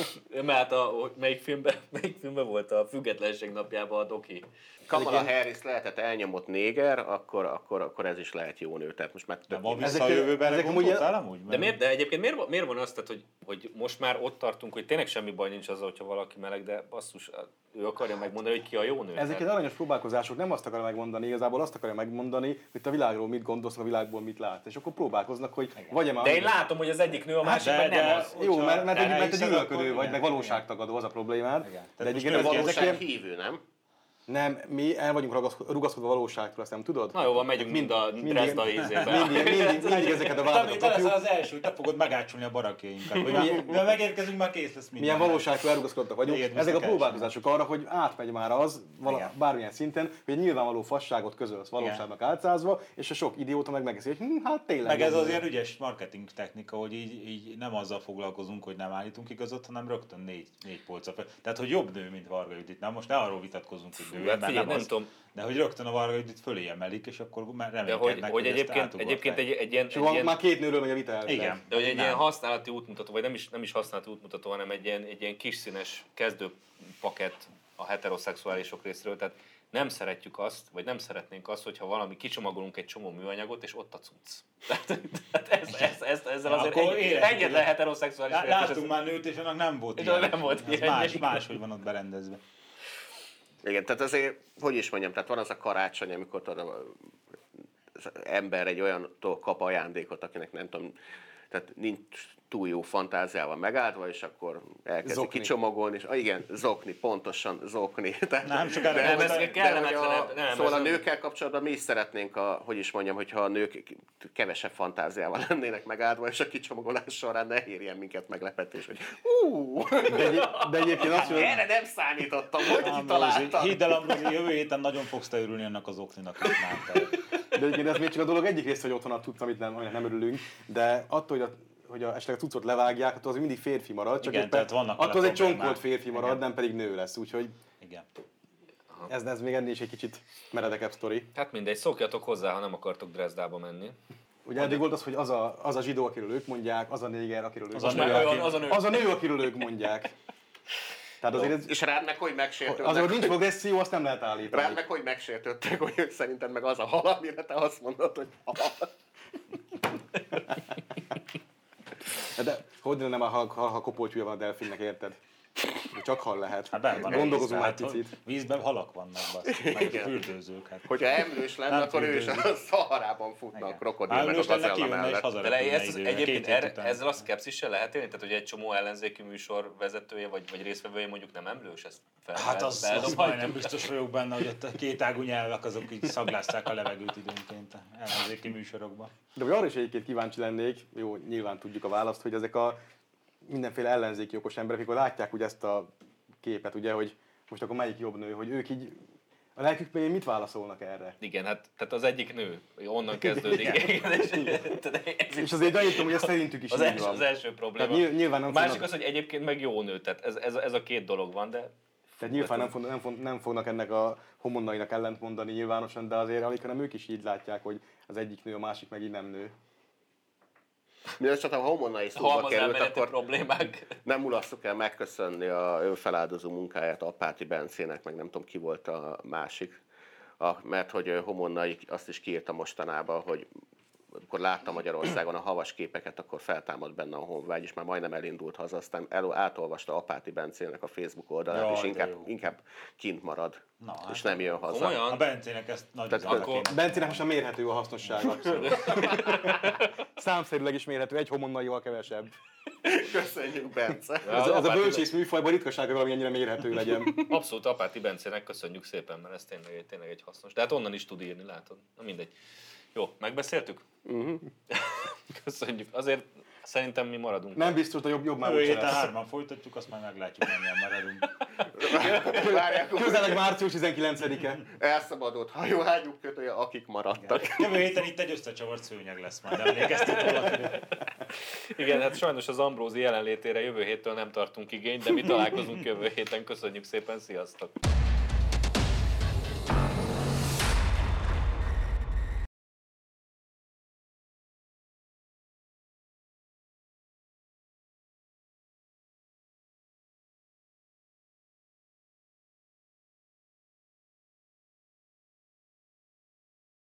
Hát, Mert hát a, hogy melyik filmben, melyik filmben volt a függetlenség napjában a doki? Kamala Harris lehetett elnyomott néger, akkor, akkor, akkor ez is lehet jó nő. Tehát most már de tök van vissza a jövőben, ezek amúgy- amúgy? De, miért, de egyébként miért, van- miért van az, tehát, hogy, hogy most már ott tartunk, hogy tényleg semmi baj nincs azzal, hogyha valaki meleg, de basszus, ő akarja megmondani, hogy ki a jó nő. Ezek egy aranyos próbálkozások, nem azt akarja megmondani, igazából azt akarja megmondani, hogy te a világról mit gondolsz, a világból mit látsz. És akkor próbálkoznak, hogy vagy De én látom, hogy az egyik nő, a másik de- meg nem de- az. Jó, mert, mert, egy, mert egy elhiszed, akkor vagy, meg valóságtagadó, az a problémád. Igen. De egyébként Valóság hívő, nem? Nem, mi el vagyunk rugaszkodva a valóságtól, ezt nem tudod? Na jó, van, megyünk mind a Dresda ízébe. Mindig, mindig, mindig ezeket a vádakat te leszel az első, hogy te fogod megácsolni a barakjainkat. Mivel megérkezünk, már kész lesz minden. Milyen valóságtól elrugaszkodtak vagyunk. Ezek a el próbálkozások arra, hogy átmegy már az vala, Igen. bármilyen szinten, hogy egy nyilvánvaló fasságot közölsz valóságnak álcázva, és a sok idióta meg megeszi, hogy hm, hát tényleg. Meg ez nem az nő. ilyen ügyes marketing technika, hogy így, így nem azzal foglalkozunk, hogy nem állítunk igazat, hanem rögtön négy, négy polca fel. Tehát, hogy jobb nő, mint Varga Judit. Na most ne arról vitatkozunk, hogy nő, Hát figyelj, nem tudom. de hogy rögtön a Varga Judit fölé emelik, és akkor már De reménykednek, hogy, hogy ezt egyébként, egyébként egy, egy ilyen, És egy van, ilyen már két nőről megy a vita elvileg. Igen. De hogy egy Nem. ilyen használati útmutató, vagy nem is, nem is használati útmutató, hanem egy ilyen, egy ilyen kis színes kezdőpakett a heteroszexuálisok részéről. Tehát nem szeretjük azt, vagy nem szeretnénk azt, hogyha valami kicsomagolunk egy csomó műanyagot, és ott a cucc. Tehát, tehát ez, ez, ez, ezzel Ja, azért egy, egyetlen hogy- heteroszexuális Lá- Láttunk már nőt, és annak nem volt ilyen. nem volt ilyen. Más, más, hogy van ott berendezve. Igen, tehát azért, hogy is mondjam, tehát van az a karácsony, amikor tudod, az ember egy olyantól kap ajándékot, akinek nem tudom, tehát nincs túl jó fantáziával megáldva, és akkor elkezdi Zokni. kicsomagolni, és ah, igen, zokni, pontosan zokni. Tehát, Nem, sokára de, nem, ez kellemetlenebb. Nem, szóval ez a nőkkel kapcsolatban mi is szeretnénk, a, hogy is mondjam, hogyha a nők kevesebb fantáziával lennének megáldva, és a kicsomagolás során ne érjen minket meglepetés, hogy hú, De, egy, de egyébként azt mondom, erre nem számítottam, hogy kitaláltam. hidd el, Ambrózi, jövő héten nagyon fogsz te örülni ennek az okninak, te. De egyébként ez még csak a dolog egyik része, hogy ott van a cucc, amit nem, aminek nem örülünk, de attól, hogy a hogy a, esetleg a cuccot levágják, attól az mindig férfi marad, csak Igen, éppen tehát vannak attól az egy csonkolt férfi marad, Igen. nem pedig nő lesz, úgyhogy Igen. ez, ez még ennél is egy kicsit meredekebb sztori. Hát mindegy, szokjatok hozzá, ha nem akartok Dresdába menni. Ugye eddig volt az, hogy az a, az a zsidó, akiről ők mondják, az a néger, akiről ők Az a nő, az a nő. Az a nő, akiről ők mondják. Tehát azért ez, És rád meg hogy megsértődnek? azért, hogy nincs progresszió, azt nem lehet állítani. Rád meg hogy megsértődtek, hogy szerinted meg az a hal, amire te azt mondod, hogy hal. De hogy nem, ha, ha, ha kopoltyúja van a delfinnek, érted? Csak hal lehet. Hát benn van Gondolkozunk vízben, egy hát, picit. Vízben halak vannak, basz. Meg fürdőzők. Hát. Hogyha emlős lenne, Nem akkor ő is a Szaharában futna a krokodil Hát meg a gazella mellett. De az, időre, egyébként után. ezzel a szkepszissel lehet élni? Tehát, hogy egy csomó ellenzéki műsor vezetője vagy, vagy résztvevője mondjuk nem emlős, ezt fel, Hát az, az feldobhatjuk? majdnem biztos vagyok benne, hogy ott a két ágú nyelvek azok így szaglásszák a levegőt időnként ellenzéki műsorokban. De arra is egyébként kíváncsi lennék, jó, nyilván tudjuk a választ, hogy ezek a mindenféle ellenzéki okos emberek, amikor látják ugye ezt a képet, ugye, hogy most akkor melyik jobb nő, hogy ők így a lelkükben mit válaszolnak erre? Igen, hát tehát az egyik nő, onnan kezdődik. Igen. és, tehát ez És azért gyanítom, hogy ez szerintük is az, így első, van. az első probléma. Tehát nyilv- nyilván nem másik az, hogy egyébként meg jó nő, tehát ez, ez, ez a két dolog van, de Tehát nyilván nem, fog, nem, fog, nem fognak ennek a homonnainak ellent mondani nyilvánosan, de azért alig, hanem ők is így látják, hogy az egyik nő, a másik meg így nem nő. Mivel csak a homonnai szóba halmaz került, akkor problémák. nem mulasszuk el megköszönni a önfeláldozó munkáját Apáti Bencének, meg nem tudom ki volt a másik. A, mert hogy Homonnai azt is kiírta mostanában, hogy amikor látta Magyarországon a havas képeket, akkor feltámadt benne a honvágy, és már majdnem elindult haza, aztán el, átolvasta Apáti Bencének a Facebook oldalát, Jaj, és de inkább, jó. inkább kint marad, Na, hát és nem jön haza. Komolyan? A Bencének ezt nagy Tehát akkor- kéne. Bencinek most már mérhető a hasznossága. Számszerűleg is mérhető, egy homonnaival kevesebb. Köszönjük, Bence! Ez, ez a bölcsész műfajban ritkaság, hogy valami ennyire mérhető legyen. Abszolút Apáti Bencének köszönjük szépen, mert ez tényleg, tényleg egy hasznos. Tehát onnan is tud írni, látod? Na mindegy. Jó, megbeszéltük? Köszönjük. Azért szerintem mi maradunk. Nem biztos, de jobb, jobb már Jövő héten lesz. hárman folytatjuk, azt majd meglátjuk, mennyien maradunk. Várják, Közeleg március 19-e. elszabadult hajóágyuk kötője, akik maradtak. Jövő héten itt egy összecsavart szőnyeg lesz majd, emlékeztet valakire. Igen, hát sajnos az Ambrózi jelenlétére jövő héttől nem tartunk igényt, de mi találkozunk jövő héten. Köszönjük szépen, sziasztok!